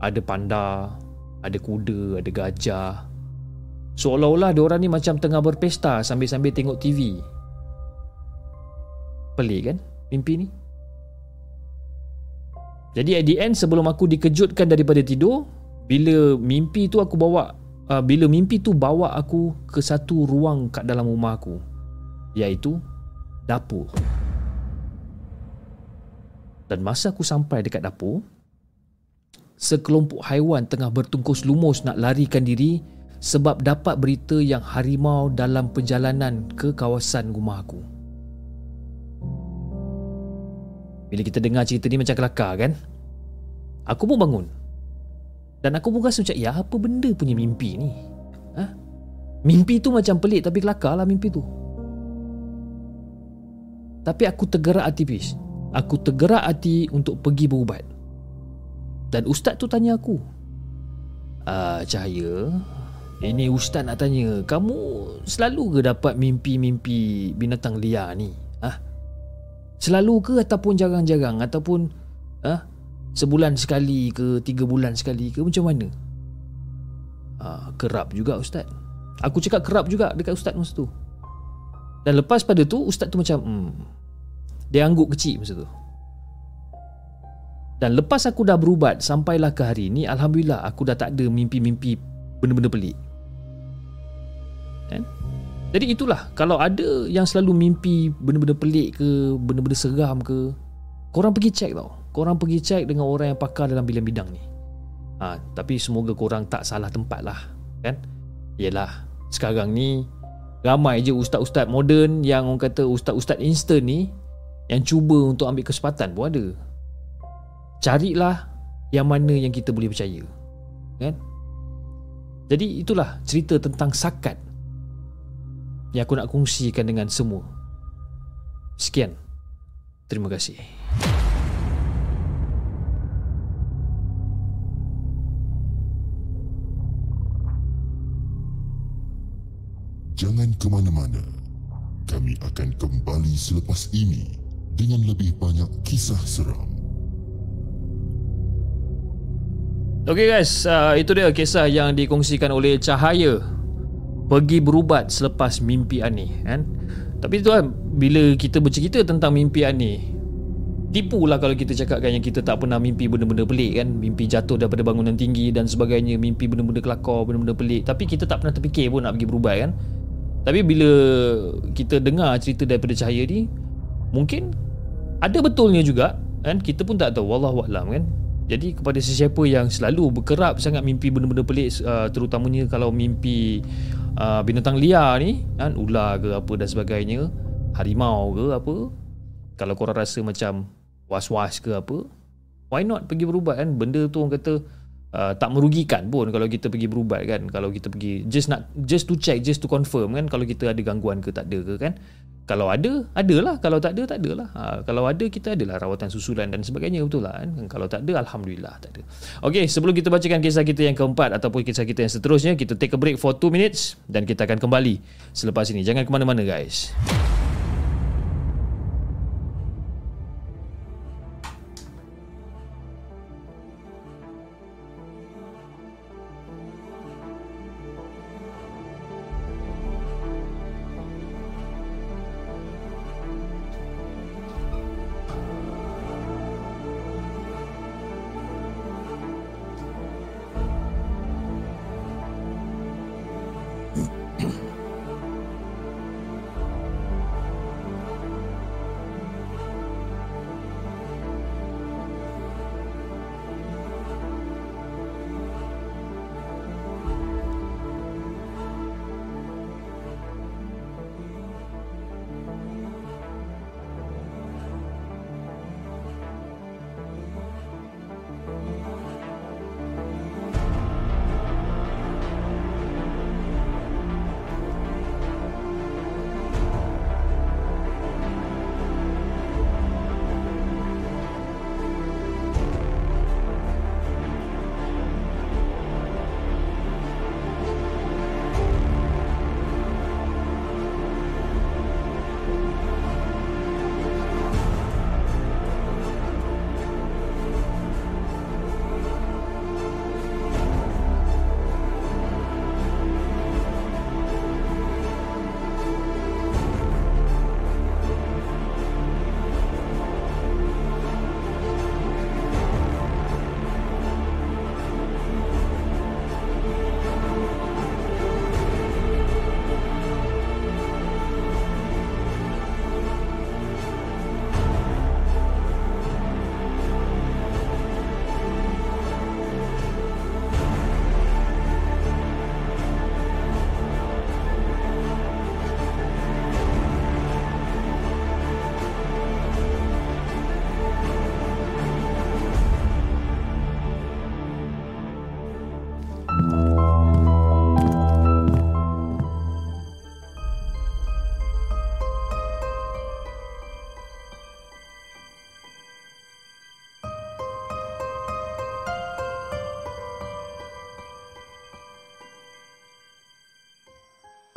ada panda, ada kuda, ada gajah. Seolah-olah dia orang ni macam tengah berpesta sambil-sambil tengok TV. Pelik kan mimpi ni? Jadi at the end sebelum aku dikejutkan daripada tidur, bila mimpi tu aku bawa uh, bila mimpi tu bawa aku ke satu ruang kat dalam rumah aku iaitu dapur. Dan masa aku sampai dekat dapur, sekelompok haiwan tengah bertungkus lumus nak larikan diri sebab dapat berita yang harimau dalam perjalanan ke kawasan rumah aku. Bila kita dengar cerita ni macam kelakar kan? Aku pun bangun. Dan aku pun rasa macam, ya apa benda punya mimpi ni? Ha? Mimpi tu macam pelik tapi kelakar lah mimpi tu. Tapi aku tergerak hati bis. Aku tergerak hati untuk pergi berubat. Dan ustaz tu tanya aku. Ah, Cahaya, ini ustaz nak tanya, kamu selalu ke dapat mimpi-mimpi binatang liar ni? Selalu ke ataupun jarang-jarang ataupun ah ha, sebulan sekali ke tiga bulan sekali ke macam mana? Ah, kerap juga ustaz. Aku cakap kerap juga dekat ustaz masa tu. Dan lepas pada tu ustaz tu macam hmm, dia angguk kecil masa tu. Dan lepas aku dah berubat sampailah ke hari ni alhamdulillah aku dah tak ada mimpi-mimpi benda-benda pelik. Kan? Jadi itulah Kalau ada yang selalu mimpi Benda-benda pelik ke Benda-benda seram ke Korang pergi cek tau. Korang pergi cek dengan orang yang pakar dalam bidang-bidang ni. Ha, Tapi semoga korang tak salah tempat lah. Kan? Yelah Sekarang ni Ramai je ustaz-ustaz moden Yang orang kata ustaz-ustaz instant ni Yang cuba untuk ambil kesempatan pun ada. Carilah Yang mana yang kita boleh percaya. Kan? Jadi itulah cerita tentang sakat yang aku nak kongsikan dengan semua. Sekian. Terima kasih. Jangan ke mana-mana. Kami akan kembali selepas ini dengan lebih banyak kisah seram. Okay guys, uh, itu dia kisah yang dikongsikan oleh Cahaya pergi berubat selepas mimpi aneh kan? Tapi tu kan bila kita bercerita tentang mimpi aneh tipu lah kalau kita cakapkan yang kita tak pernah mimpi benda-benda pelik kan? Mimpi jatuh daripada bangunan tinggi dan sebagainya mimpi benda-benda kelakar benda-benda pelik. Tapi kita tak pernah terfikir pun nak pergi berubat kan? Tapi bila kita dengar cerita daripada cahaya ni mungkin ada betulnya juga kan? Kita pun tak tahu wallahualam kan? Jadi kepada sesiapa yang selalu berkerap sangat mimpi benda-benda pelik uh, terutamanya kalau mimpi uh, binatang liar ni kan ular ke apa dan sebagainya harimau ke apa kalau korang rasa macam was-was ke apa why not pergi berubat kan? Benda tu orang kata uh, tak merugikan pun kalau kita pergi berubat kan? Kalau kita pergi just nak just to check just to confirm kan? Kalau kita ada gangguan ke tak ada ke kan kalau ada, adalah. Kalau tak ada, tak adalah. Ha, kalau ada, kita adalah rawatan susulan dan sebagainya. Betul lah. Kan? Kalau tak ada, Alhamdulillah tak ada. Okey, sebelum kita bacakan kisah kita yang keempat ataupun kisah kita yang seterusnya, kita take a break for 2 minutes dan kita akan kembali selepas ini. Jangan ke mana-mana guys.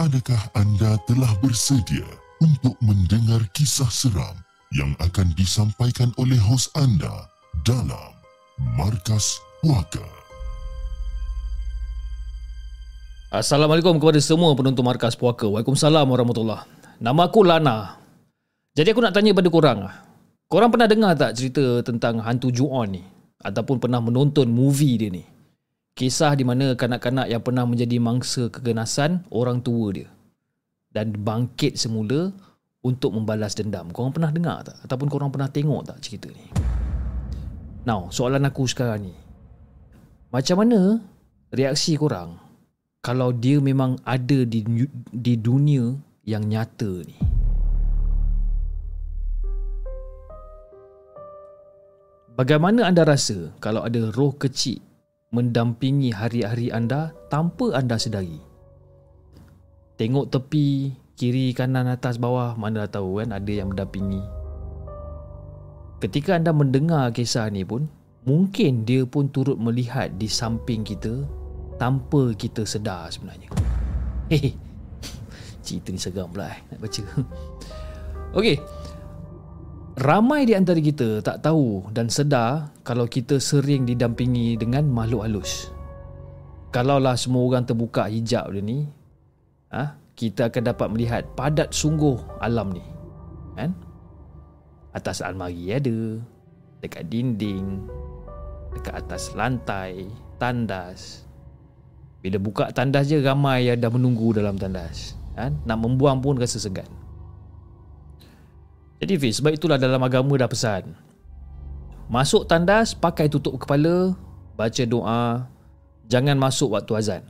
Adakah anda telah bersedia untuk mendengar kisah seram yang akan disampaikan oleh hos anda dalam Markas Puaka? Assalamualaikum kepada semua penonton Markas Puaka. Waalaikumsalam warahmatullahi Nama aku Lana. Jadi aku nak tanya pada korang. Korang pernah dengar tak cerita tentang hantu Ju-on ni? Ataupun pernah menonton movie dia ni? Kisah di mana kanak-kanak yang pernah menjadi mangsa keganasan orang tua dia. Dan bangkit semula untuk membalas dendam. Korang pernah dengar tak? Ataupun korang pernah tengok tak cerita ni? Now, soalan aku sekarang ni. Macam mana reaksi korang kalau dia memang ada di di dunia yang nyata ni? Bagaimana anda rasa kalau ada roh kecil mendampingi hari-hari anda tanpa anda sedari? Tengok tepi, kiri, kanan, atas, bawah, mana dah tahu kan ada yang mendampingi. Ketika anda mendengar kisah ni pun, mungkin dia pun turut melihat di samping kita tanpa kita sedar sebenarnya. Hehe. Cerita ni seram pula eh, nak baca. (laughs) Okey, Ramai di antara kita tak tahu dan sedar kalau kita sering didampingi dengan makhluk halus. Kalaulah semua orang terbuka hijab dia ni, ah, kita akan dapat melihat padat sungguh alam ni. Kan? Atas almari ada, dekat dinding, dekat atas lantai, tandas. Bila buka tandas je ramai yang dah menunggu dalam tandas. Kan? Nak membuang pun rasa segan. Jadi Fiz, sebab itulah dalam agama dah pesan. Masuk tandas, pakai tutup kepala, baca doa, jangan masuk waktu azan.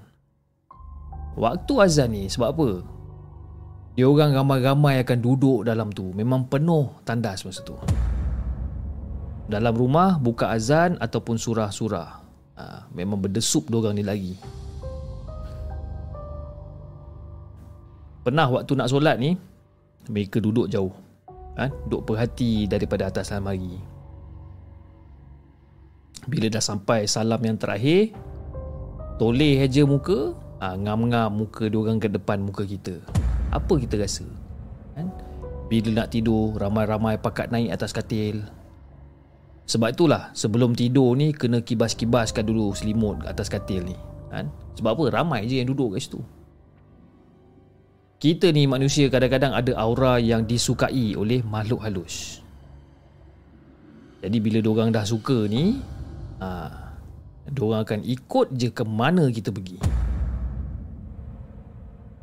Waktu azan ni sebab apa? Dia orang ramai-ramai akan duduk dalam tu. Memang penuh tandas masa tu. Dalam rumah, buka azan ataupun surah-surah. Ha, memang berdesup diorang ni lagi. Pernah waktu nak solat ni, mereka duduk jauh ha, duk perhati daripada atas lemari. Bila dah sampai salam yang terakhir, toleh aja muka, ha, ngam-ngam muka dia orang ke depan muka kita. Apa kita rasa? Kan? Bila nak tidur, ramai-ramai pakat naik atas katil. Sebab itulah, sebelum tidur ni, kena kibas-kibaskan dulu selimut atas katil ni. Kan? Sebab apa? Ramai je yang duduk kat situ kita ni manusia kadang-kadang ada aura yang disukai oleh makhluk halus. Jadi bila diorang dah suka ni, ha, diorang akan ikut je ke mana kita pergi.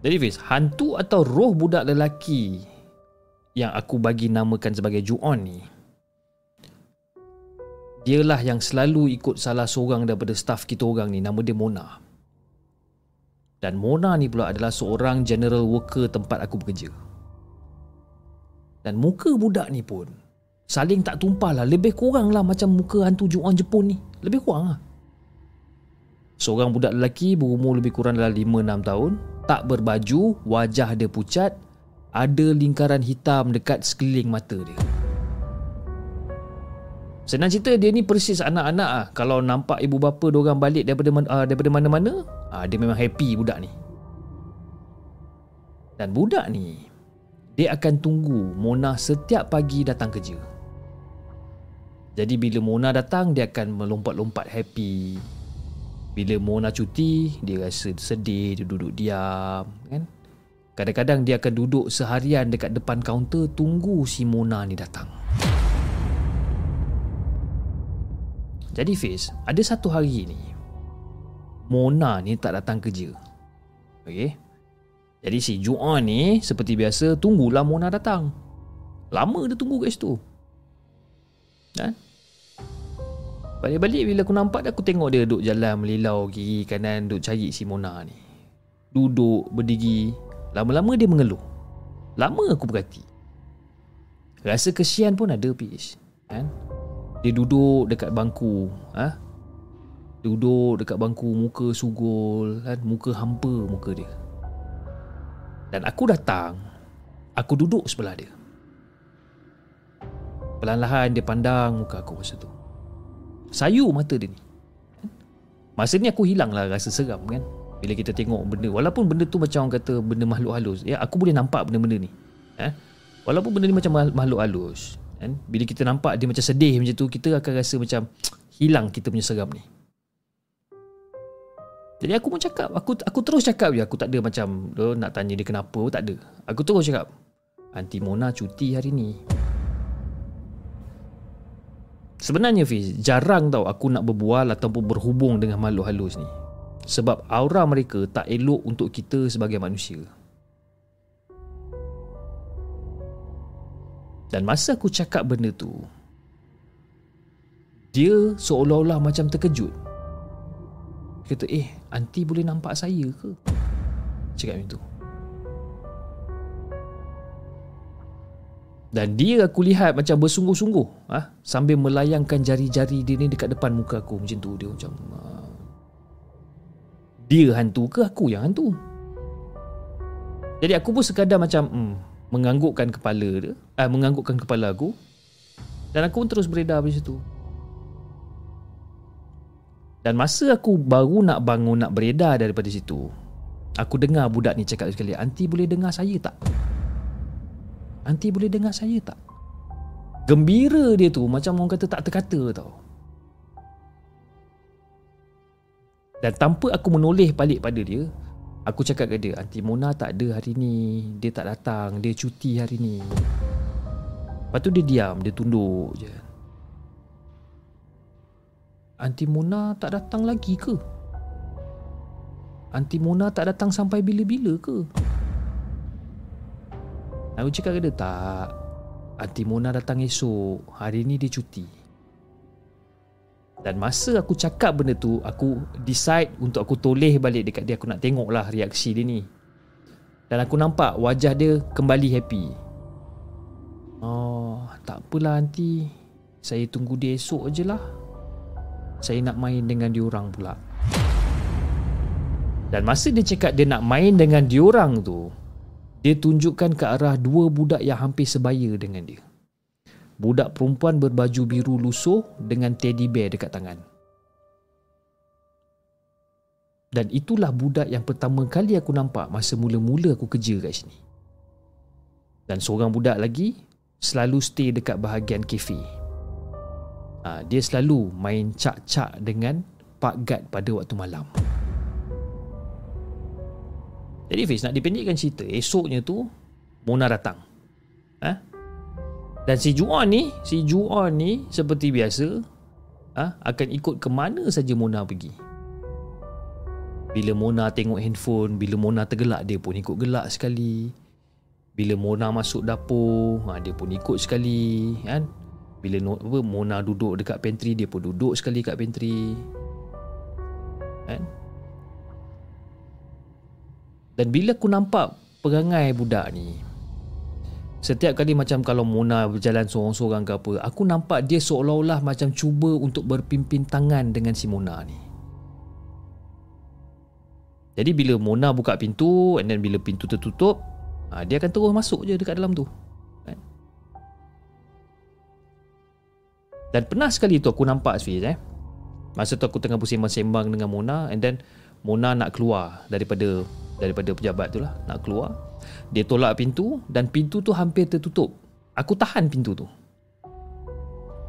Jadi Fiz, hantu atau roh budak lelaki yang aku bagi namakan sebagai Ju-on ni, dialah yang selalu ikut salah seorang daripada staff kita orang ni, nama dia Mona. Dan Mona ni pula adalah seorang general worker tempat aku bekerja. Dan muka budak ni pun saling tak tumpah lah. Lebih kurang lah macam muka hantu Juan Jepun ni. Lebih kurang lah. Seorang budak lelaki berumur lebih kurang dalam 5-6 tahun. Tak berbaju, wajah dia pucat. Ada lingkaran hitam dekat sekeliling mata dia. Senang cerita dia ni persis anak-anak ah. Kalau nampak ibu bapa dia orang balik daripada uh, daripada mana-mana, uh, dia memang happy budak ni. Dan budak ni dia akan tunggu Mona setiap pagi datang kerja. Jadi bila Mona datang dia akan melompat-lompat happy. Bila Mona cuti, dia rasa sedih, dia duduk diam, kan? Kadang-kadang dia akan duduk seharian dekat depan kaunter tunggu si Mona ni datang. Jadi Fiz, ada satu hari ni Mona ni tak datang kerja. Okey. Jadi si Juan ni seperti biasa tunggulah Mona datang. Lama dia tunggu kat situ. Kan? Balik-balik bila aku nampak dia aku tengok dia duduk jalan melilau kiri kanan duduk cari si Mona ni. Duduk berdiri, lama-lama dia mengeluh. Lama aku berhati. Rasa kesian pun ada Pish. Kan? Dia duduk dekat bangku ha? Duduk dekat bangku Muka sugul kan? Muka hampa muka dia Dan aku datang Aku duduk sebelah dia Perlahan-lahan dia pandang muka aku masa tu Sayu mata dia ni Masa ni aku hilang lah rasa seram kan Bila kita tengok benda Walaupun benda tu macam orang kata Benda makhluk halus ya, Aku boleh nampak benda-benda ni eh? Walaupun benda ni macam makhluk halus kan? Bila kita nampak dia macam sedih macam tu Kita akan rasa macam Hilang kita punya seram ni. Jadi aku pun cakap Aku aku terus cakap je Aku tak ada macam oh, Nak tanya dia kenapa Tak ada. Aku terus cakap Aunty Mona cuti hari ni. Sebenarnya Fiz Jarang tau aku nak berbual Ataupun berhubung dengan makhluk halus ni. Sebab aura mereka Tak elok untuk kita sebagai manusia Dan masa aku cakap benda tu Dia seolah-olah macam terkejut. Dia kata eh Aunty boleh nampak saya ke? Cakap macam tu. Dan dia aku lihat macam bersungguh-sungguh ha? Sambil melayangkan jari-jari dia ni dekat depan muka aku. Macam tu dia macam ha. Dia hantu ke aku yang hantu? Jadi aku pun sekadar macam hmm, Menganggukkan kepala dia eh, Menganggukkan kepala aku. Dan aku pun terus beredar macam tu dan masa aku baru nak bangun nak beredar daripada situ Aku dengar budak ni cakap sekali Aunty boleh dengar saya tak? Aunty boleh dengar saya tak? Gembira dia tu macam orang kata tak terkata tau. Dan tanpa aku menoleh balik pada dia Aku cakap ke dia Aunty Mona tak ada hari ni. Dia tak datang. Dia cuti hari ni Lepas tu dia diam Dia tunduk je. Aunty Mona tak datang lagi ke? Aunty Mona tak datang sampai bila-bila ke? Aku cakap ke dia tak Aunty Mona datang esok. Hari ni dia cuti. Dan masa aku cakap benda tu Aku decide untuk aku toleh balik dekat dia. Aku nak tengok lah reaksi dia ni. Dan aku nampak wajah dia kembali happy Oh, tak apalah aunty Saya tunggu dia esok je lah saya nak main dengan diorang pula. Dan masa dia cakap dia nak main dengan diorang tu, dia tunjukkan ke arah dua budak yang hampir sebaya dengan dia. Budak perempuan berbaju biru lusuh dengan teddy bear dekat tangan. Dan itulah budak yang pertama kali aku nampak masa mula-mula aku kerja kat sini. Dan seorang budak lagi selalu stay dekat bahagian kafe uh, dia selalu main cak-cak dengan Pak Gad pada waktu malam. Jadi Fiz nak dipendekkan cerita, esoknya tu Mona datang. Ha? Dan si Juan ni, si Juan ni seperti biasa ha? akan ikut ke mana saja Mona pergi. Bila Mona tengok handphone, bila Mona tergelak dia pun ikut gelak sekali. Bila Mona masuk dapur, ha, dia pun ikut sekali, kan? bila apa, Mona duduk dekat pantry dia pun duduk sekali kat pantry kan dan bila aku nampak perangai budak ni setiap kali macam kalau Mona berjalan seorang-seorang ke apa aku nampak dia seolah-olah macam cuba untuk berpimpin tangan dengan si Mona ni jadi bila Mona buka pintu and then bila pintu tertutup ah, dia akan terus masuk je dekat dalam tu Dan pernah sekali tu aku nampak Sfiz eh. Masa tu aku tengah bersembang-sembang dengan Mona and then Mona nak keluar daripada daripada pejabat tu lah nak keluar. Dia tolak pintu dan pintu tu hampir tertutup. Aku tahan pintu tu.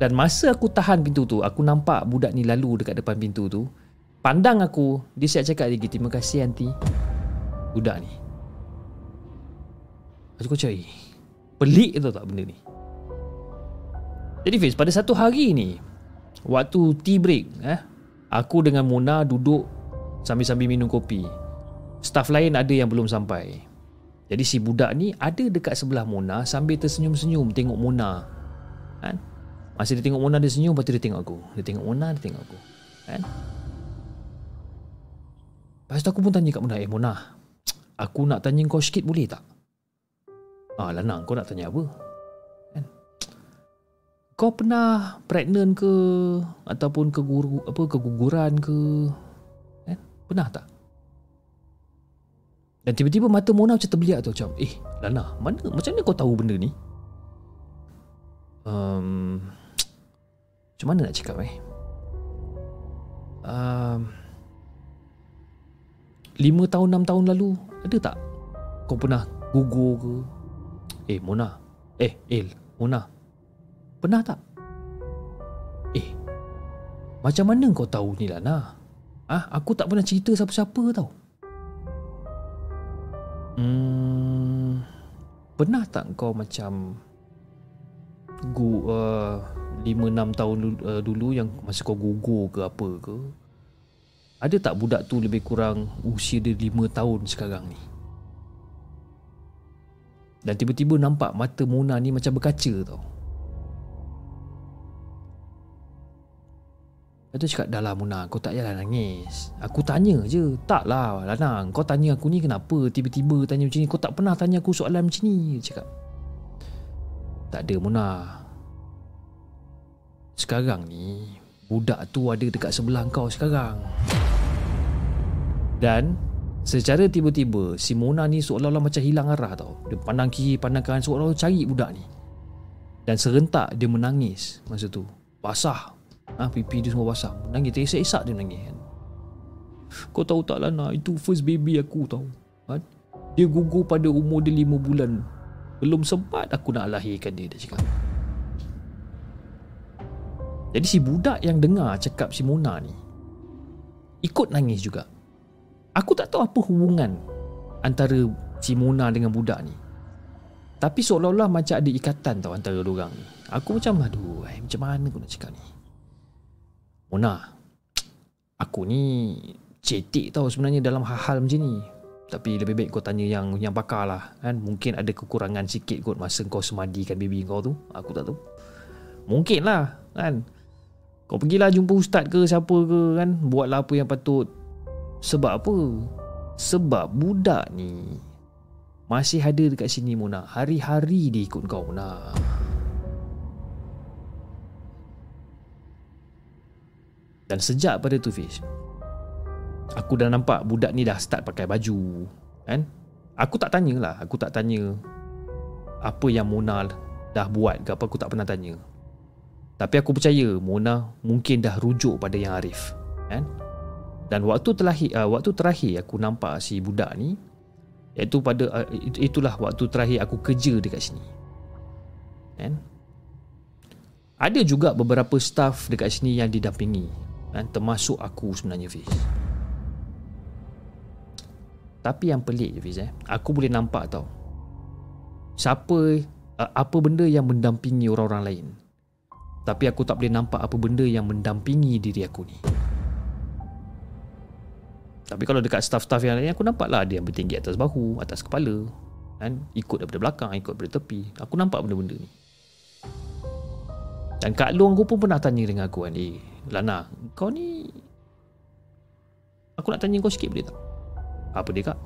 Dan masa aku tahan pintu tu, aku nampak budak ni lalu dekat depan pintu tu. Pandang aku, dia siap cakap lagi, terima kasih aunty. Budak ni. Aku cakap, eh, pelik tu tak benda ni. Jadi Fiz, pada satu hari ni Waktu tea break eh, Aku dengan Mona duduk Sambil-sambil minum kopi Staff lain ada yang belum sampai Jadi si budak ni ada dekat sebelah Mona Sambil tersenyum-senyum tengok Mona kan? Masa dia tengok Mona dia senyum Lepas tu dia tengok aku Dia tengok Mona dia tengok aku kan? Lepas tu aku pun tanya kat Mona Eh Mona Aku nak tanya kau sikit boleh tak? Ah Lana kau nak tanya apa? kau pernah pregnant ke? Ataupun keguru apa keguguran ke? Eh pernah tak? Dan tiba-tiba mata Mona macam terbeliak tu macam eh Lana mana macam mana kau tahu benda ni? Um, macam mana nak cakap eh? Um, 5 tahun 6 tahun lalu ada tak kau pernah gugur ke eh Mona. Eh El Mona. Pernah tak? Eh macam mana kau tahu ni Lana? Ah aku tak pernah cerita siapa-siapa tau. Hmm pernah tak kau macam gu uh, 5 6 tahun dulu, uh, dulu yang masa kau gugur ke apa ke? Ada tak budak tu lebih kurang usia dia 5 tahun sekarang ni? Dan tiba-tiba nampak mata Mona ni macam berkaca tau. Lepas tu cakap, dah lah Mona, kau tak payahlah nangis. Aku tanya je. Tak lah, Lana. Kau tanya aku ni kenapa tiba-tiba tanya macam ni. Kau tak pernah tanya aku soalan macam ni. Cakap. Tak ada Mona. Sekarang ni, budak tu ada dekat sebelah kau sekarang. Dan secara tiba-tiba si Mona ni seolah-olah macam hilang arah tau. Dia pandang kiri, pandang kanan seolah-olah cari budak ni. Dan serentak dia menangis masa tu. Basah. Ha, pipi dia semua basah. Menangis, teresak-esak dia menangis. Kan? Kau tahu tak Lana, itu first baby aku tau. Ha? Dia gugur pada umur dia lima bulan. Belum sempat aku nak lahirkan dia, dia cakap. Jadi si budak yang dengar cakap si Mona ni ikut nangis juga. Aku tak tahu apa hubungan antara si Mona dengan budak ni. Tapi seolah-olah macam ada ikatan tau antara dua orang ni. Aku macam aduh, eh, macam mana aku nak cakap ni? Mona, aku ni cetik tau sebenarnya dalam hal-hal macam ni. Tapi lebih baik kau tanya yang yang pakar lah kan. Mungkin ada kekurangan sikit kot masa kau semadikan baby kau tu. Aku tak tahu. Mungkin lah kan. Kau pergilah jumpa ustaz ke siapa ke kan Buatlah apa yang patut Sebab apa? Sebab budak ni Masih ada dekat sini Mona. Hari-hari dia ikut kau Mona. Dan sejak pada tu Fish Aku dah nampak budak ni dah start pakai baju Kan? Aku tak tanya lah. Aku tak tanya Apa yang Mona dah buat ke apa Aku tak pernah tanya. Tapi aku percaya Mona mungkin dah rujuk pada yang Arif kan? Dan waktu terakhir, uh, waktu terakhir aku nampak si budak ni Iaitu pada uh, itulah waktu terakhir aku kerja dekat sini kan? Ada juga beberapa staff dekat sini yang didampingi kan? Termasuk aku sebenarnya Fiz Tapi yang pelik je Fiz eh? Aku boleh nampak tau Siapa uh, Apa benda yang mendampingi orang-orang lain tapi aku tak boleh nampak apa benda yang mendampingi diri aku ni. Tapi kalau dekat staff-staff yang lain aku nampak lah dia yang bertinggi atas bahu, atas kepala. Kan? Ikut daripada belakang, ikut daripada tepi. Aku nampak benda-benda ni. Dan Kak Long aku pun pernah tanya dengan aku kan. Eh, Lana, kau ni... Aku nak tanya kau sikit boleh tak? Apa dia Kak?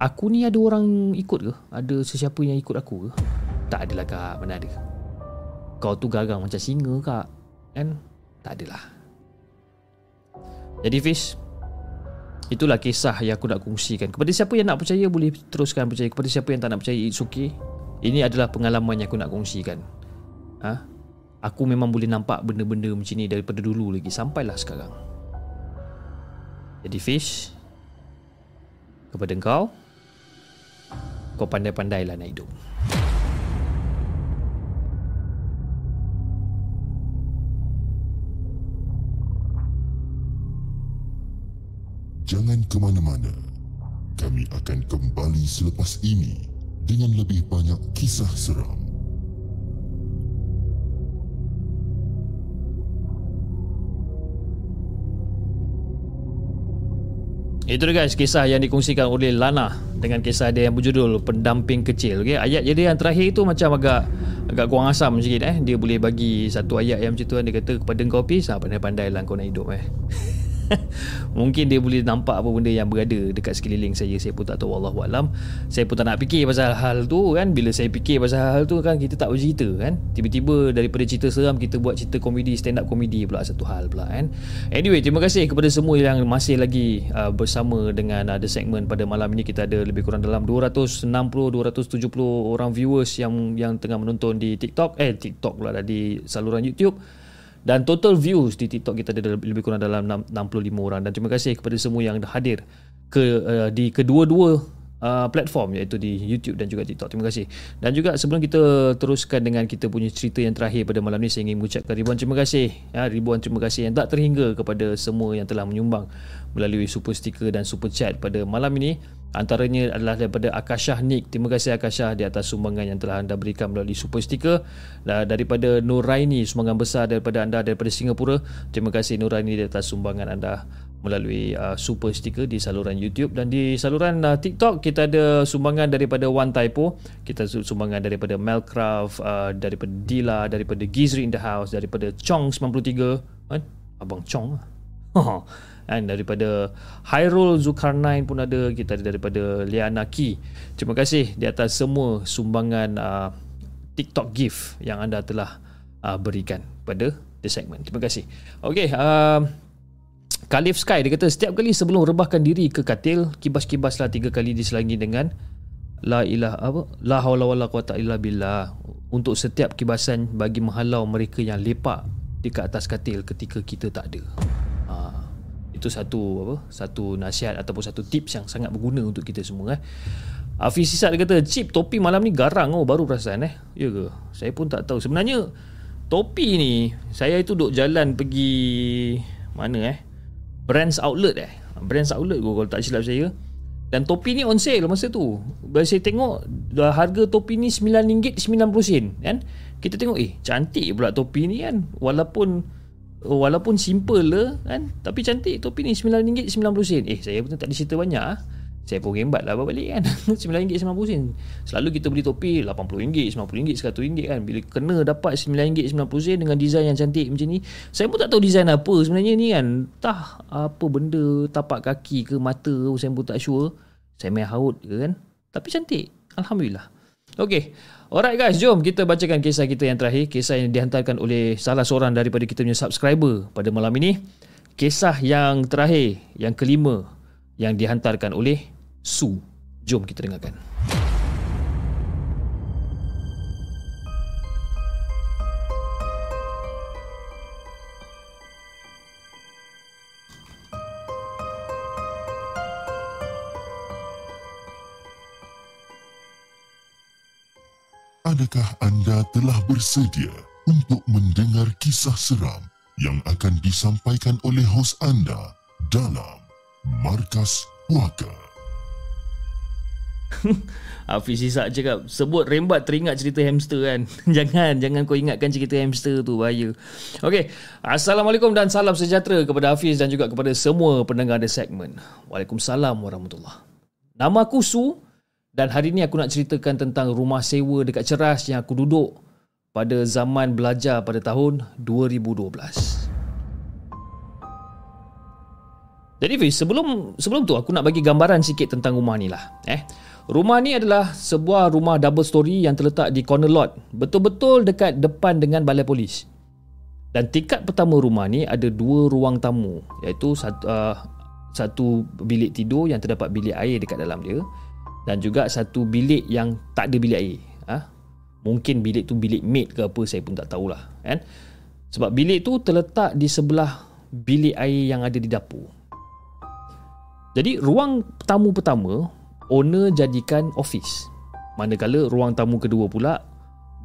Aku ni ada orang ikut ke? Ada sesiapa yang ikut aku ke? Tak adalah Kak, mana ada? kau tu garang macam singa kak kan tak adalah jadi Fish itulah kisah yang aku nak kongsikan. Kepada siapa yang nak percaya boleh teruskan percaya. Kepada siapa yang tak nak percaya it's okay. Ini adalah pengalaman yang aku nak kongsikan. Ha? aku memang boleh nampak benda-benda macam ni daripada dulu lagi sampailah sekarang. Jadi Fish kepada kau kau pandai-pandailah nak hidup Jangan ke mana-mana. Kami akan kembali selepas ini dengan lebih banyak kisah seram. Itu dia guys kisah yang dikongsikan oleh Lana dengan kisah dia yang berjudul Pendamping Kecil. Okay? Ayat jadi yang terakhir itu macam agak agak kurang asam sikit eh. Dia boleh bagi satu ayat yang macam tu kan. Dia kata kepada kau pis, ah, pandai-pandai lah kau nak hidup eh. (laughs) (laughs) Mungkin dia boleh nampak apa benda yang berada dekat sekeliling saya. Saya pun tak tahu Allah Alam. Saya pun tak nak fikir pasal hal tu kan. Bila saya fikir pasal hal tu kan Kita tak bercerita kan. Tiba-tiba daripada cerita seram Kita buat cerita komedi Stand up komedi pula Satu hal pula kan. Anyway terima kasih kepada semua yang masih lagi uh, Bersama dengan uh, the segment pada malam ini. Kita ada lebih kurang dalam 260-270 orang viewers Yang yang tengah menonton di TikTok. Eh TikTok pula Di saluran YouTube dan total views di TikTok kita ada lebih kurang dalam 65 orang dan terima kasih kepada semua yang hadir ke uh, di kedua-dua uh, platform iaitu di YouTube dan juga TikTok. Terima kasih. Dan juga sebelum kita teruskan dengan kita punya cerita yang terakhir pada malam ni saya ingin mengucapkan ribuan terima kasih. Ya, ribuan terima kasih yang tak terhingga kepada semua yang telah menyumbang melalui super sticker dan super chat pada malam ini. Antaranya adalah daripada Akashah Nick. Terima kasih Akashah di atas sumbangan yang telah anda berikan melalui super sticker. Dan daripada Nuraini, sumbangan besar daripada anda daripada Singapura. Terima kasih Nuraini di atas sumbangan anda melalui uh, super sticker di saluran YouTube dan di saluran uh, TikTok kita ada sumbangan daripada One Typo kita sumbangan daripada Melcraft uh, daripada Dila daripada Gizri in the House daripada Chong 93 kan abang Chong (laughs) dan daripada Hyrule Zulkarnain pun ada kita ada daripada Liana Ki terima kasih di atas semua sumbangan uh, TikTok gift yang anda telah uh, berikan pada the segment. Terima kasih. Okey uh, Khalif Sky dia kata setiap kali sebelum rebahkan diri ke katil kibas-kibaslah tiga kali diselangi dengan la ilah apa? La haula wala quwata illa billah. Untuk setiap kibasan bagi menghalau mereka yang lepak ke atas katil ketika kita tak ada itu satu apa satu nasihat ataupun satu tips yang sangat berguna untuk kita semua eh. Hafiz Sisat kata chip topi malam ni garang. Oh baru perasan eh. Ya ke? Saya pun tak tahu. Sebenarnya topi ni saya itu duk jalan pergi mana eh? Brands Outlet eh? Brands Outlet gua kalau tak silap saya. Dan topi ni on sale masa tu. Bila saya tengok Harga topi ni RM9.90 kan? Kita tengok eh Cantik pula topi ni kan? Walaupun walaupun simple lah kan? Tapi cantik topi ni RM9.90 eh saya pun tak ada cerita banyak ah. saya pun gembat lah balik kan? (laughs) RM9.90 selalu kita beli topi RM80 RM90 RM100 kan? Bila kena dapat RM9.90 dengan design yang cantik macam ni saya pun tak tahu design apa sebenarnya ni kan? Tah apa benda tapak kaki ke mata saya pun tak sure. Saya main haut ke kan? Tapi cantik Alhamdulillah. Okay Alright guys, jom kita bacakan kisah kita yang terakhir. Kisah yang dihantarkan oleh salah seorang daripada kita punya subscriber pada malam ini. Kisah yang terakhir, yang kelima yang dihantarkan oleh Su. Jom kita dengarkan. Adakah anda telah bersedia untuk mendengar kisah seram yang akan disampaikan oleh hos anda dalam Markas Puaka? (laughs) Hafiz Isak cakap Sebut rembat teringat cerita hamster kan. (laughs) Jangan Jangan kau ingatkan cerita hamster tu Bahaya. Okay Assalamualaikum dan salam sejahtera Kepada Hafiz dan juga kepada semua pendengar The Segment. Waalaikumsalam warahmatullahi Nama aku Su dan hari ini aku nak ceritakan tentang rumah sewa dekat Ceras yang aku duduk pada zaman belajar pada tahun 2012. Jadi Fiz, sebelum sebelum tu aku nak bagi gambaran sikit tentang rumah ni lah. Eh, rumah ni adalah sebuah rumah double story yang terletak di corner lot, betul-betul dekat depan dengan balai polis. Dan tingkat pertama rumah ni ada dua ruang tamu, iaitu satu, uh, satu bilik tidur yang terdapat bilik air dekat dalam dia dan juga satu bilik yang tak ada bilik air. Ha? Mungkin bilik tu bilik maid ke apa saya pun tak tahulah. Kan? Sebab bilik tu terletak di sebelah bilik air yang ada di dapur. Jadi ruang tamu pertama owner jadikan office. Manakala ruang tamu kedua pula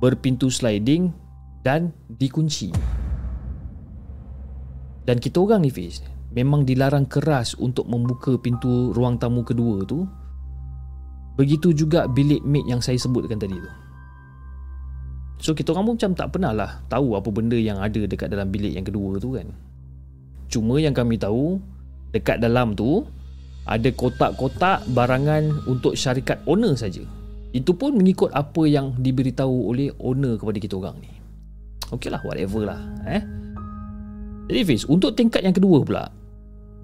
berpintu sliding dan dikunci. Dan kita orang ni Fiz memang dilarang keras untuk membuka pintu ruang tamu kedua tu Begitu juga bilik maid yang saya sebutkan tadi tu. So kita orang pun macam tak pernah lah tahu apa benda yang ada dekat dalam bilik yang kedua tu kan. Cuma yang kami tahu dekat dalam tu ada kotak-kotak barangan untuk syarikat owner saja. Itu pun mengikut apa yang diberitahu oleh owner kepada kita orang ni. Okey lah, whatever lah. Eh? Jadi Fiz, untuk tingkat yang kedua pula,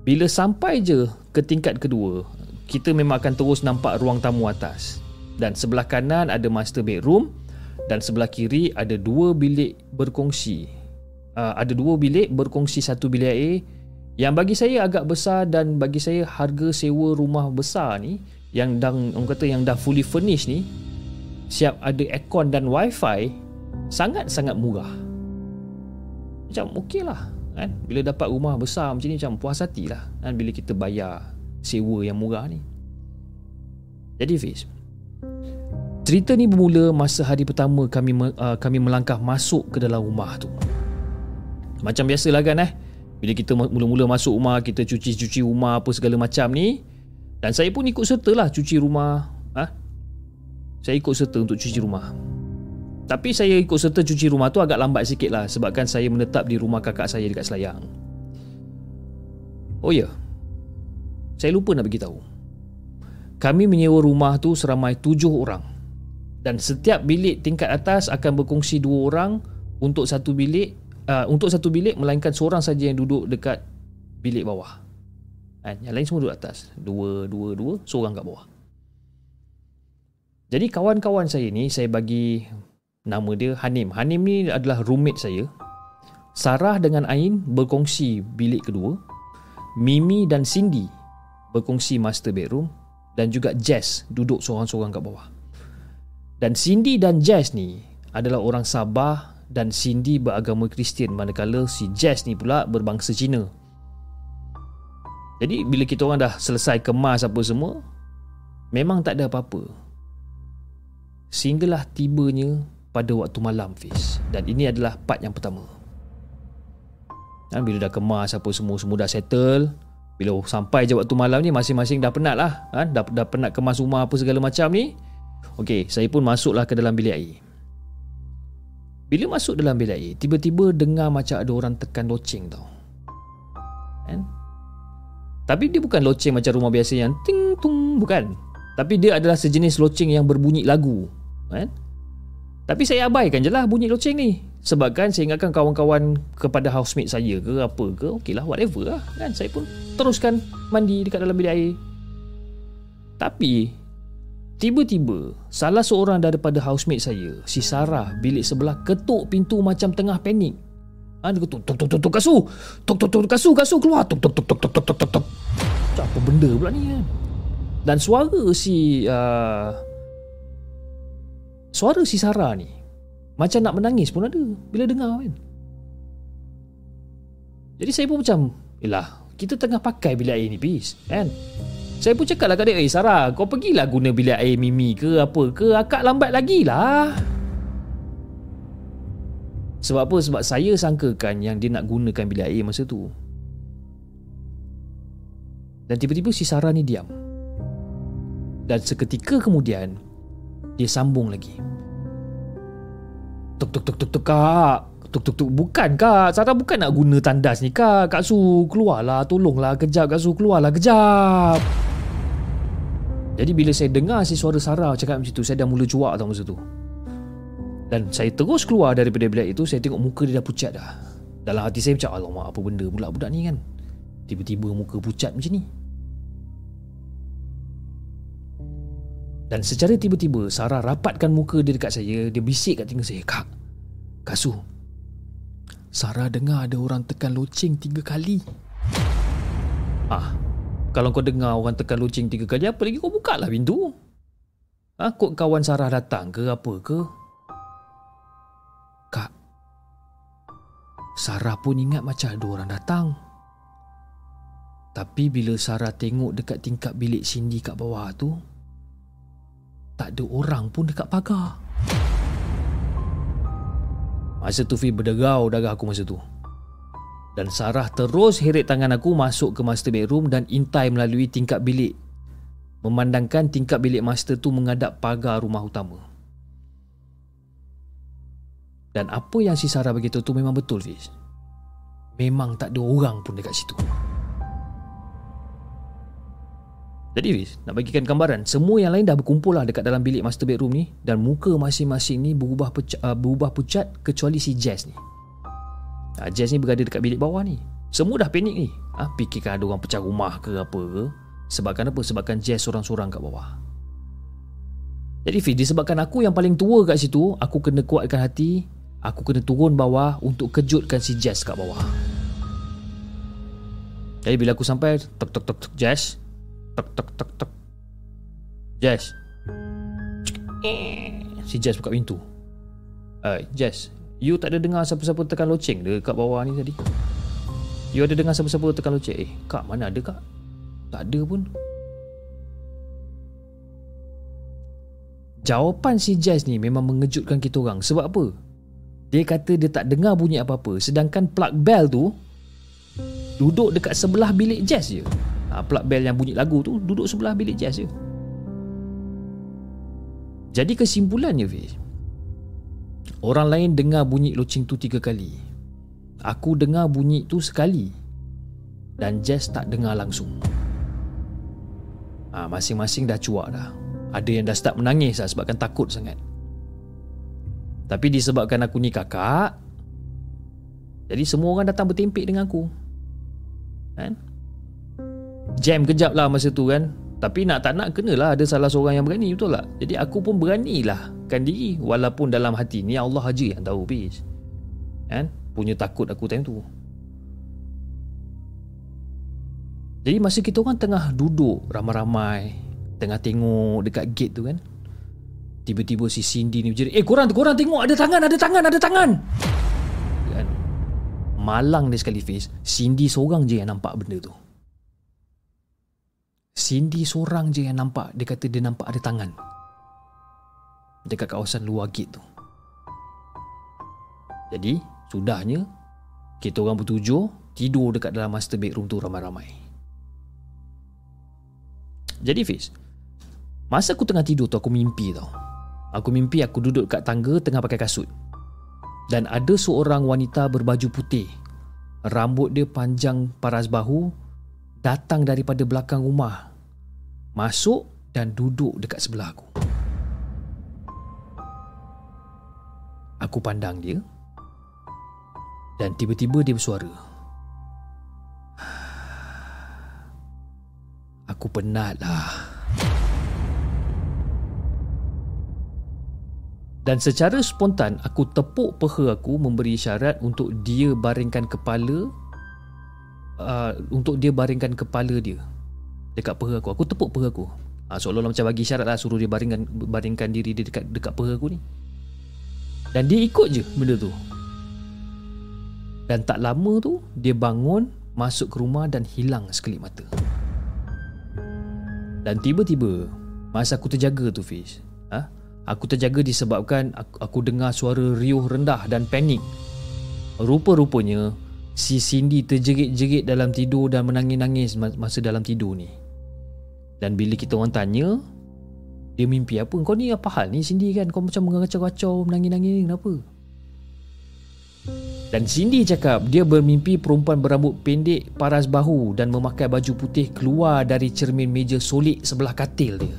bila sampai je ke tingkat kedua, kita memang akan terus nampak ruang tamu atas. Dan sebelah kanan ada master bedroom dan sebelah kiri ada dua bilik berkongsi. Uh, ada dua bilik berkongsi satu bilik air yang bagi saya agak besar dan bagi saya harga sewa rumah besar ni yang dah orang kata yang dah fully furnished ni siap ada aircon dan wifi sangat-sangat murah. Macam okey lah kan bila dapat rumah besar macam ni macam puas hati lah kan bila kita bayar sewa yang murah ni. Jadi Fiz, cerita ni bermula masa hari pertama kami uh, kami melangkah masuk ke dalam rumah tu. Macam biasalah kan eh. Bila kita mula-mula masuk rumah, kita cuci-cuci rumah apa segala macam ni. Dan saya pun ikut serta lah cuci rumah. Ha? Saya ikut serta untuk cuci rumah. Tapi saya ikut serta cuci rumah tu agak lambat sikit lah sebabkan saya menetap di rumah kakak saya dekat Selayang. Oh ya, saya lupa nak beritahu. Kami menyewa rumah tu seramai tujuh orang. Dan setiap bilik tingkat atas akan berkongsi dua orang untuk satu bilik uh, untuk satu bilik melainkan seorang saja yang duduk dekat bilik bawah. Kan? Yang lain semua duduk atas. Dua, dua, dua, seorang kat bawah. Jadi kawan-kawan saya ni saya bagi nama dia Hanim. Hanim ni adalah roommate saya. Sarah dengan Ain berkongsi bilik kedua. Mimi dan Cindy berkongsi master bedroom dan juga Jess duduk seorang-seorang kat bawah. Dan Cindy dan Jess ni adalah orang Sabah dan Cindy beragama Kristian manakala si Jess ni pula berbangsa Cina. Jadi bila kita orang dah selesai kemas apa semua, memang tak ada apa-apa. Sehinggalah tibanya pada waktu malam Fiz. Dan ini adalah part yang pertama. Dan bila dah kemas apa semua, semua dah settle. Bila sampai je waktu malam ni, masing-masing dah penat lah. Ha? Dah, dah penat kemas rumah apa segala macam ni. Okey, saya pun masuklah ke dalam bilik air. Bila masuk dalam bilik air, tiba-tiba dengar macam ada orang tekan loceng tau. Kan? Tapi dia bukan loceng macam rumah biasa yang ting tung, bukan. Tapi dia adalah sejenis loceng yang berbunyi lagu. Kan? Tapi saya abaikan je lah bunyi loceng ni. Sebabkan saya ingatkan kawan-kawan kepada housemate saya ke apa ke. Okey lah, whatever lah. Kan? Saya pun teruskan mandi dekat dalam bilik air. Tapi, tiba-tiba salah seorang daripada housemate saya, si Sarah, bilik sebelah ketuk pintu macam tengah panik. Ha, dia ketuk, tuk, tuk, tuk, tuk, kasu. Tuk, tuk, tuk, kasu, kasu, keluar. Tuk, tuk, tuk, tuk, tuk, tuk, tuk, tuk. Apa benda pula ni kan? Dan suara si... Uh, suara si Sarah ni, macam nak menangis pun ada bila dengar kan. Jadi saya pun macam, Yelah, kita tengah pakai bilik air ni, bis. Kan? Saya pun cakap lah kat dia Eh Sarah kau pergilah guna bilik air Mimi ke apa ke Akak lambat lagi lah Sebab apa? Sebab saya sangkakan yang dia nak gunakan bilik air masa tu Dan tiba-tiba si Sarah ni diam Dan seketika kemudian Dia sambung lagi. Tuk tuk tuk tuk tuk kak. Tuk tuk tuk. Bukan kak. Sarah bukan nak guna tandas ni kak. Kak Su keluarlah. Tolonglah kejap. Kak Su keluarlah. Kejap. Jadi bila saya dengar si suara Sarah cakap macam tu, saya dah mula cuak tau masa tu. Dan saya terus keluar daripada bilik itu, saya tengok muka dia dah pucat dah. Dalam hati saya macam, alamak apa benda pula budak ni kan. Tiba-tiba muka pucat macam ni. Dan secara tiba-tiba, Sarah rapatkan muka dia dekat saya, dia bisik kat telinga saya, Kak, Kak Su, Sarah dengar ada orang tekan loceng tiga kali. Ah, kalau kau dengar orang tekan loceng tiga kali Apa lagi kau buka lah pintu? Ha, Kok kawan Sarah datang ke apa ke? Kak Sarah pun ingat macam ada orang datang. Tapi bila Sarah tengok dekat tingkap bilik Cindy kat bawah tu Tak ada orang pun dekat pagar Masa tu Fi berderau darah aku masa tu dan Sarah terus heret tangan aku masuk ke master bedroom dan intai melalui tingkap bilik. Memandangkan tingkap bilik master tu menghadap pagar rumah utama. Dan apa yang si Sarah begitu tu memang betul Fiz. Memang tak ada orang pun dekat situ. Jadi nak bagikan gambaran, semua yang lain dah berkumpul lah dekat dalam bilik master bedroom ni dan muka masing-masing ni berubah, pucat, uh, berubah pucat kecuali si Jazz ni. Ha, Jazz ni berada dekat bilik bawah ni. Semua dah panik ni. Ha, fikirkan ada orang pecah rumah ke apa ke. Sebabkan apa? Sebabkan Jazz seorang-seorang kat bawah. Jadi Fiz, disebabkan aku yang paling tua kat situ, aku kena kuatkan hati, aku kena turun bawah untuk kejutkan si Jazz kat bawah. Jadi bila aku sampai, tok tok tok tok Jazz. Tok tok tok tok. Jazz. Si Jazz buka pintu. Uh, Jazz, You tak ada dengar siapa-siapa tekan loceng dekat bawah ni tadi? You ada dengar siapa-siapa tekan loceng? Eh, kak mana ada kak? Tak ada pun. Jawapan si Jazz ni memang mengejutkan kita orang. Sebab apa? Dia kata dia tak dengar bunyi apa-apa. Sedangkan plug bell tu duduk dekat sebelah bilik Jazz je. Ha, plug bell yang bunyi lagu tu duduk sebelah bilik Jazz je. Jadi kesimpulannya Fiz Orang lain dengar bunyi loceng tu tiga kali. Aku dengar bunyi tu sekali Dan Jazz tak dengar langsung. Ha, Masing-masing dah cuak dah. Ada yang dah start menangis lah sebabkan takut sangat. Tapi disebabkan aku ni kakak Jadi semua orang datang bertempik dengan aku. Kan Jam kejap lah masa tu kan tapi nak tak nak kenalah ada salah seorang yang berani betul tak? Jadi aku pun beranilah kan diri walaupun dalam hati ni Allah aja yang tahu bis. Kan? Punya takut aku time tu. Jadi masa kita orang tengah duduk ramai-ramai tengah tengok dekat gate tu kan. Tiba-tiba si Cindy ni berjerit, "Eh korang korang tengok ada tangan, ada tangan, ada tangan." Kan? Malang dia sekali face, Cindy seorang je yang nampak benda tu. Cindy seorang je yang nampak. Dia kata dia nampak ada tangan. Dekat kawasan luar gate tu. Jadi Sudahnya Kita orang bertujuh Tidur dekat dalam master bedroom tu ramai-ramai. Jadi Fiz Masa aku tengah tidur tu aku mimpi tau. Aku mimpi aku duduk kat tangga tengah pakai kasut. Dan ada seorang wanita berbaju putih. Rambut dia panjang paras bahu datang daripada belakang rumah masuk dan duduk dekat sebelah aku. Aku pandang dia dan tiba-tiba dia bersuara. Aku penat lah. Dan secara spontan aku tepuk peha aku memberi syarat untuk dia baringkan kepala uh, untuk dia baringkan kepala dia dekat peha aku. Aku tepuk peha aku. Ha, seolah-olah macam bagi syarat lah suruh dia baringkan baringkan diri dia dekat dekat peha aku ni. Dan dia ikut je benda tu. Dan tak lama tu dia bangun masuk ke rumah dan hilang sekelip mata. Dan tiba-tiba masa aku terjaga tu Fiz. Ha? Aku terjaga disebabkan aku, aku dengar suara riuh rendah dan panik. Rupa-rupanya Si Cindy terjerit-jerit dalam tidur dan menangis-nangis masa dalam tidur ni. Dan bila kita orang tanya, dia mimpi apa? Kau ni apa hal ni Cindy kan? Kau macam mengacau-kacau, menangis-nangis kenapa? Dan Cindy cakap dia bermimpi perempuan berambut pendek, paras bahu dan memakai baju putih keluar dari cermin meja solik sebelah katil dia.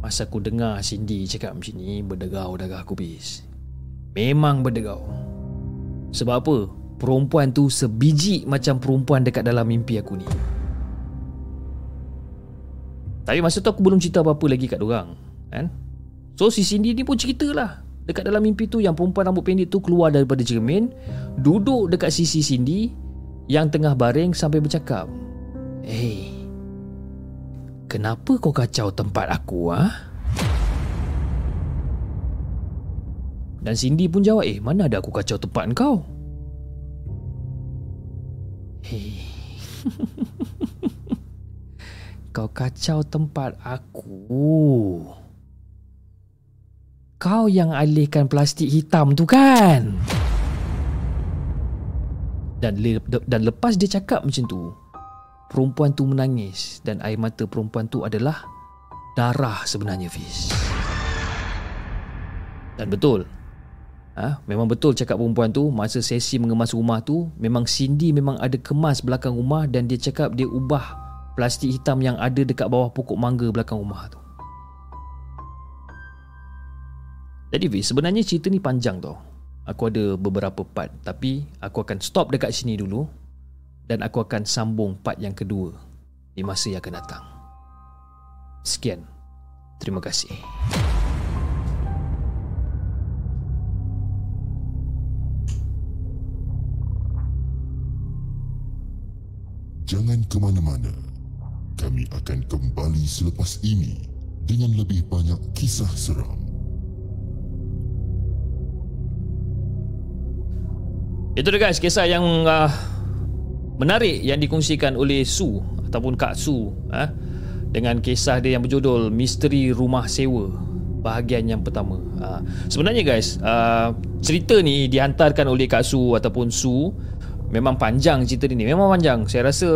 Masa aku dengar Cindy cakap macam ni, berdegau darah aku bis. Memang berdegau. Sebab apa? Perempuan tu sebiji macam perempuan dekat dalam mimpi aku ni. Tapi masa tu aku belum cerita apa-apa lagi kat orang, kan? So si Cindy ni pun ceritalah dekat dalam mimpi tu yang perempuan rambut pendek tu keluar daripada cermin, duduk dekat sisi Cindy yang tengah baring sampai bercakap. "Hey, kenapa kau kacau tempat aku ah?" Ha? Dan Cindy pun jawab, "Eh, mana ada aku kacau tempat kau?" Hei. (laughs) kau kacau tempat aku. Kau yang alihkan plastik hitam tu kan? Dan le- dan lepas dia cakap macam tu, perempuan tu menangis dan air mata perempuan tu adalah darah sebenarnya Fiz. Dan betul, Ha, memang betul cakap perempuan tu masa sesi mengemas rumah tu memang Cindy memang ada kemas belakang rumah dan dia cakap dia ubah plastik hitam yang ada dekat bawah pokok mangga belakang rumah tu. Jadi Fiz, sebenarnya cerita ni panjang tau. Aku ada beberapa part tapi aku akan stop dekat sini dulu dan aku akan sambung part yang kedua di masa yang akan datang. Sekian. Terima kasih. Jangan ke mana-mana. Kami akan kembali selepas ini dengan lebih banyak kisah seram. Itu dia guys kisah yang uh, menarik yang dikongsikan oleh Su ataupun Kak Su ha? dengan kisah dia yang berjudul Misteri Rumah Sewa bahagian yang pertama. Ha. Sebenarnya guys, uh, cerita ni dihantarkan oleh Kak Su ataupun Su memang panjang cerita ni. Memang panjang. Saya rasa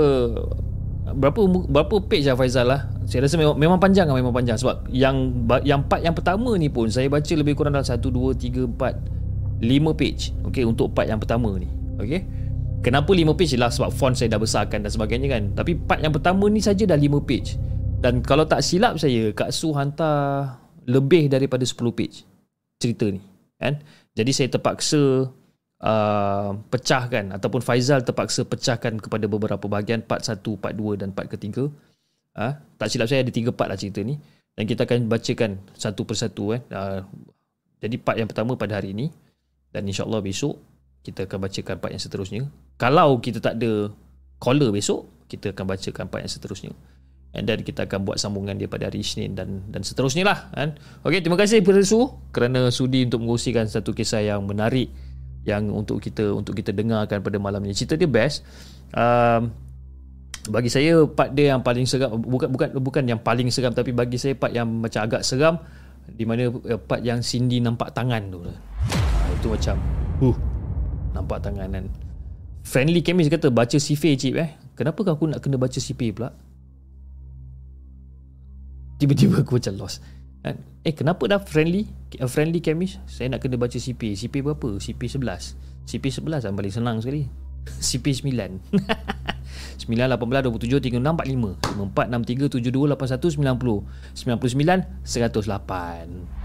berapa berapa page lah Faizal lah. Saya rasa memang, memang panjang lah, memang panjang sebab yang yang part yang pertama ni pun saya baca lebih kurang dalam 1 2 3 4 5 page. Okey untuk part yang pertama ni. Okey. Kenapa 5 page lah sebab font saya dah besarkan dan sebagainya kan. Tapi part yang pertama ni saja dah 5 page. Dan kalau tak silap saya Kak Su hantar lebih daripada 10 page cerita ni kan jadi saya terpaksa uh, pecahkan ataupun Faizal terpaksa pecahkan kepada beberapa bahagian part 1 part 2 dan part ketiga. Uh, tak silap saya ada 3 part lah cerita ni. Dan kita akan bacakan satu persatu eh. Uh, jadi part yang pertama pada hari ini. Dan insyaallah besok kita akan bacakan part yang seterusnya. Kalau kita tak ada caller besok kita akan bacakan part yang seterusnya. And then kita akan buat sambungan dia pada hari Isnin dan dan seterusnya lah kan. Okey, terima kasih kepada Su kerana sudi untuk mengkongsikan satu kisah yang menarik yang untuk kita untuk kita dengarkan pada malam ini. Cerita dia best. Um, bagi saya part dia yang paling seram bukan bukan bukan yang paling seram tapi bagi saya part yang macam agak seram di mana uh, part yang Cindy nampak tangan tu. Ha, itu macam uh nampak tangan kan. Friendly chemist kata baca CP cip eh. Kenapa aku nak kena baca CP pula? Tiba-tiba aku macam lost kan? Eh kenapa dah friendly Friendly chemist Saya nak kena baca CP CP berapa? CP 11 CP 11 lah paling senang sekali (laughs) CP 9 (laughs) 9, 18, 27, 36, 45 54, 63, 72, 81, 90 99, 108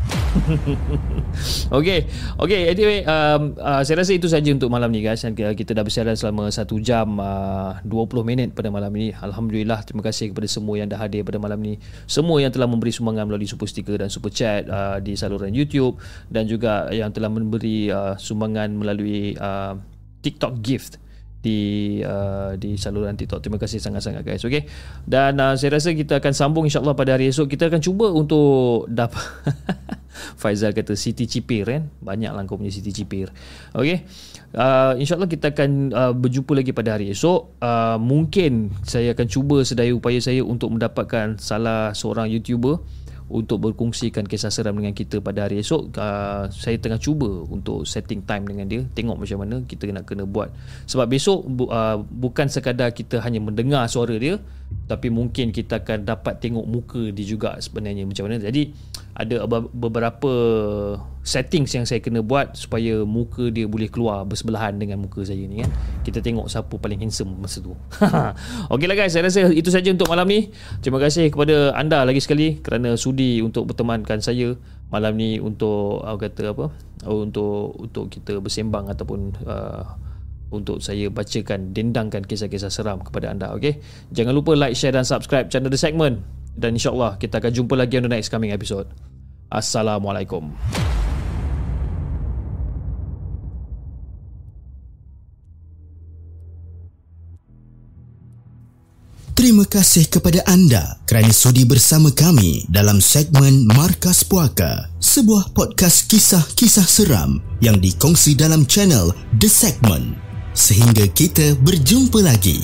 okay, okay. Anyway, um, uh, saya rasa itu saja untuk malam ni guys. Kita dah bersiaran selama 1 jam uh, 20 minit pada malam ini. Alhamdulillah, terima kasih kepada semua yang dah hadir pada malam ini. Semua yang telah memberi sumbangan melalui super sticker dan super chat uh, di saluran YouTube dan juga yang telah memberi uh, sumbangan melalui uh, TikTok gift di uh, di saluran TikTok. Terima kasih sangat-sangat guys. Okey. Dan uh, saya rasa kita akan sambung insya-Allah pada hari esok. Kita akan cuba untuk dapat (laughs) Faizal kata Siti Cipir kan. Banyaklah kau punya Siti Cipir. Okey. Uh, InsyaAllah kita akan uh, berjumpa lagi pada hari esok. Uh, mungkin saya akan cuba sedaya upaya saya untuk mendapatkan salah seorang YouTuber untuk berkongsikan kisah seram dengan kita pada hari esok uh, saya tengah cuba untuk setting time dengan dia tengok macam mana kita nak kena buat. Sebab besok uh, bukan sekadar kita hanya mendengar suara dia tapi mungkin kita akan dapat tengok muka dia juga sebenarnya macam mana. Jadi ada beberapa settings yang saya kena buat supaya muka dia boleh keluar bersebelahan dengan muka saya ni kan kita tengok siapa paling handsome masa tu. (laughs) Ok lah guys. Saya rasa itu saja untuk malam ni. Terima kasih kepada anda lagi sekali kerana sudi untuk bertemankan saya malam ni untuk aku kata apa? Untuk untuk kita bersembang ataupun uh, untuk saya bacakan dendangkan kisah-kisah seram kepada anda okey? Jangan lupa like share dan subscribe channel The Segment. Dan insyaallah kita akan jumpa lagi on the next coming episode. Assalamualaikum. Terima kasih kepada anda kerana sudi bersama kami dalam segmen Markas Puaka, sebuah podcast kisah-kisah seram yang dikongsi dalam channel The Segment. Sehingga kita berjumpa lagi.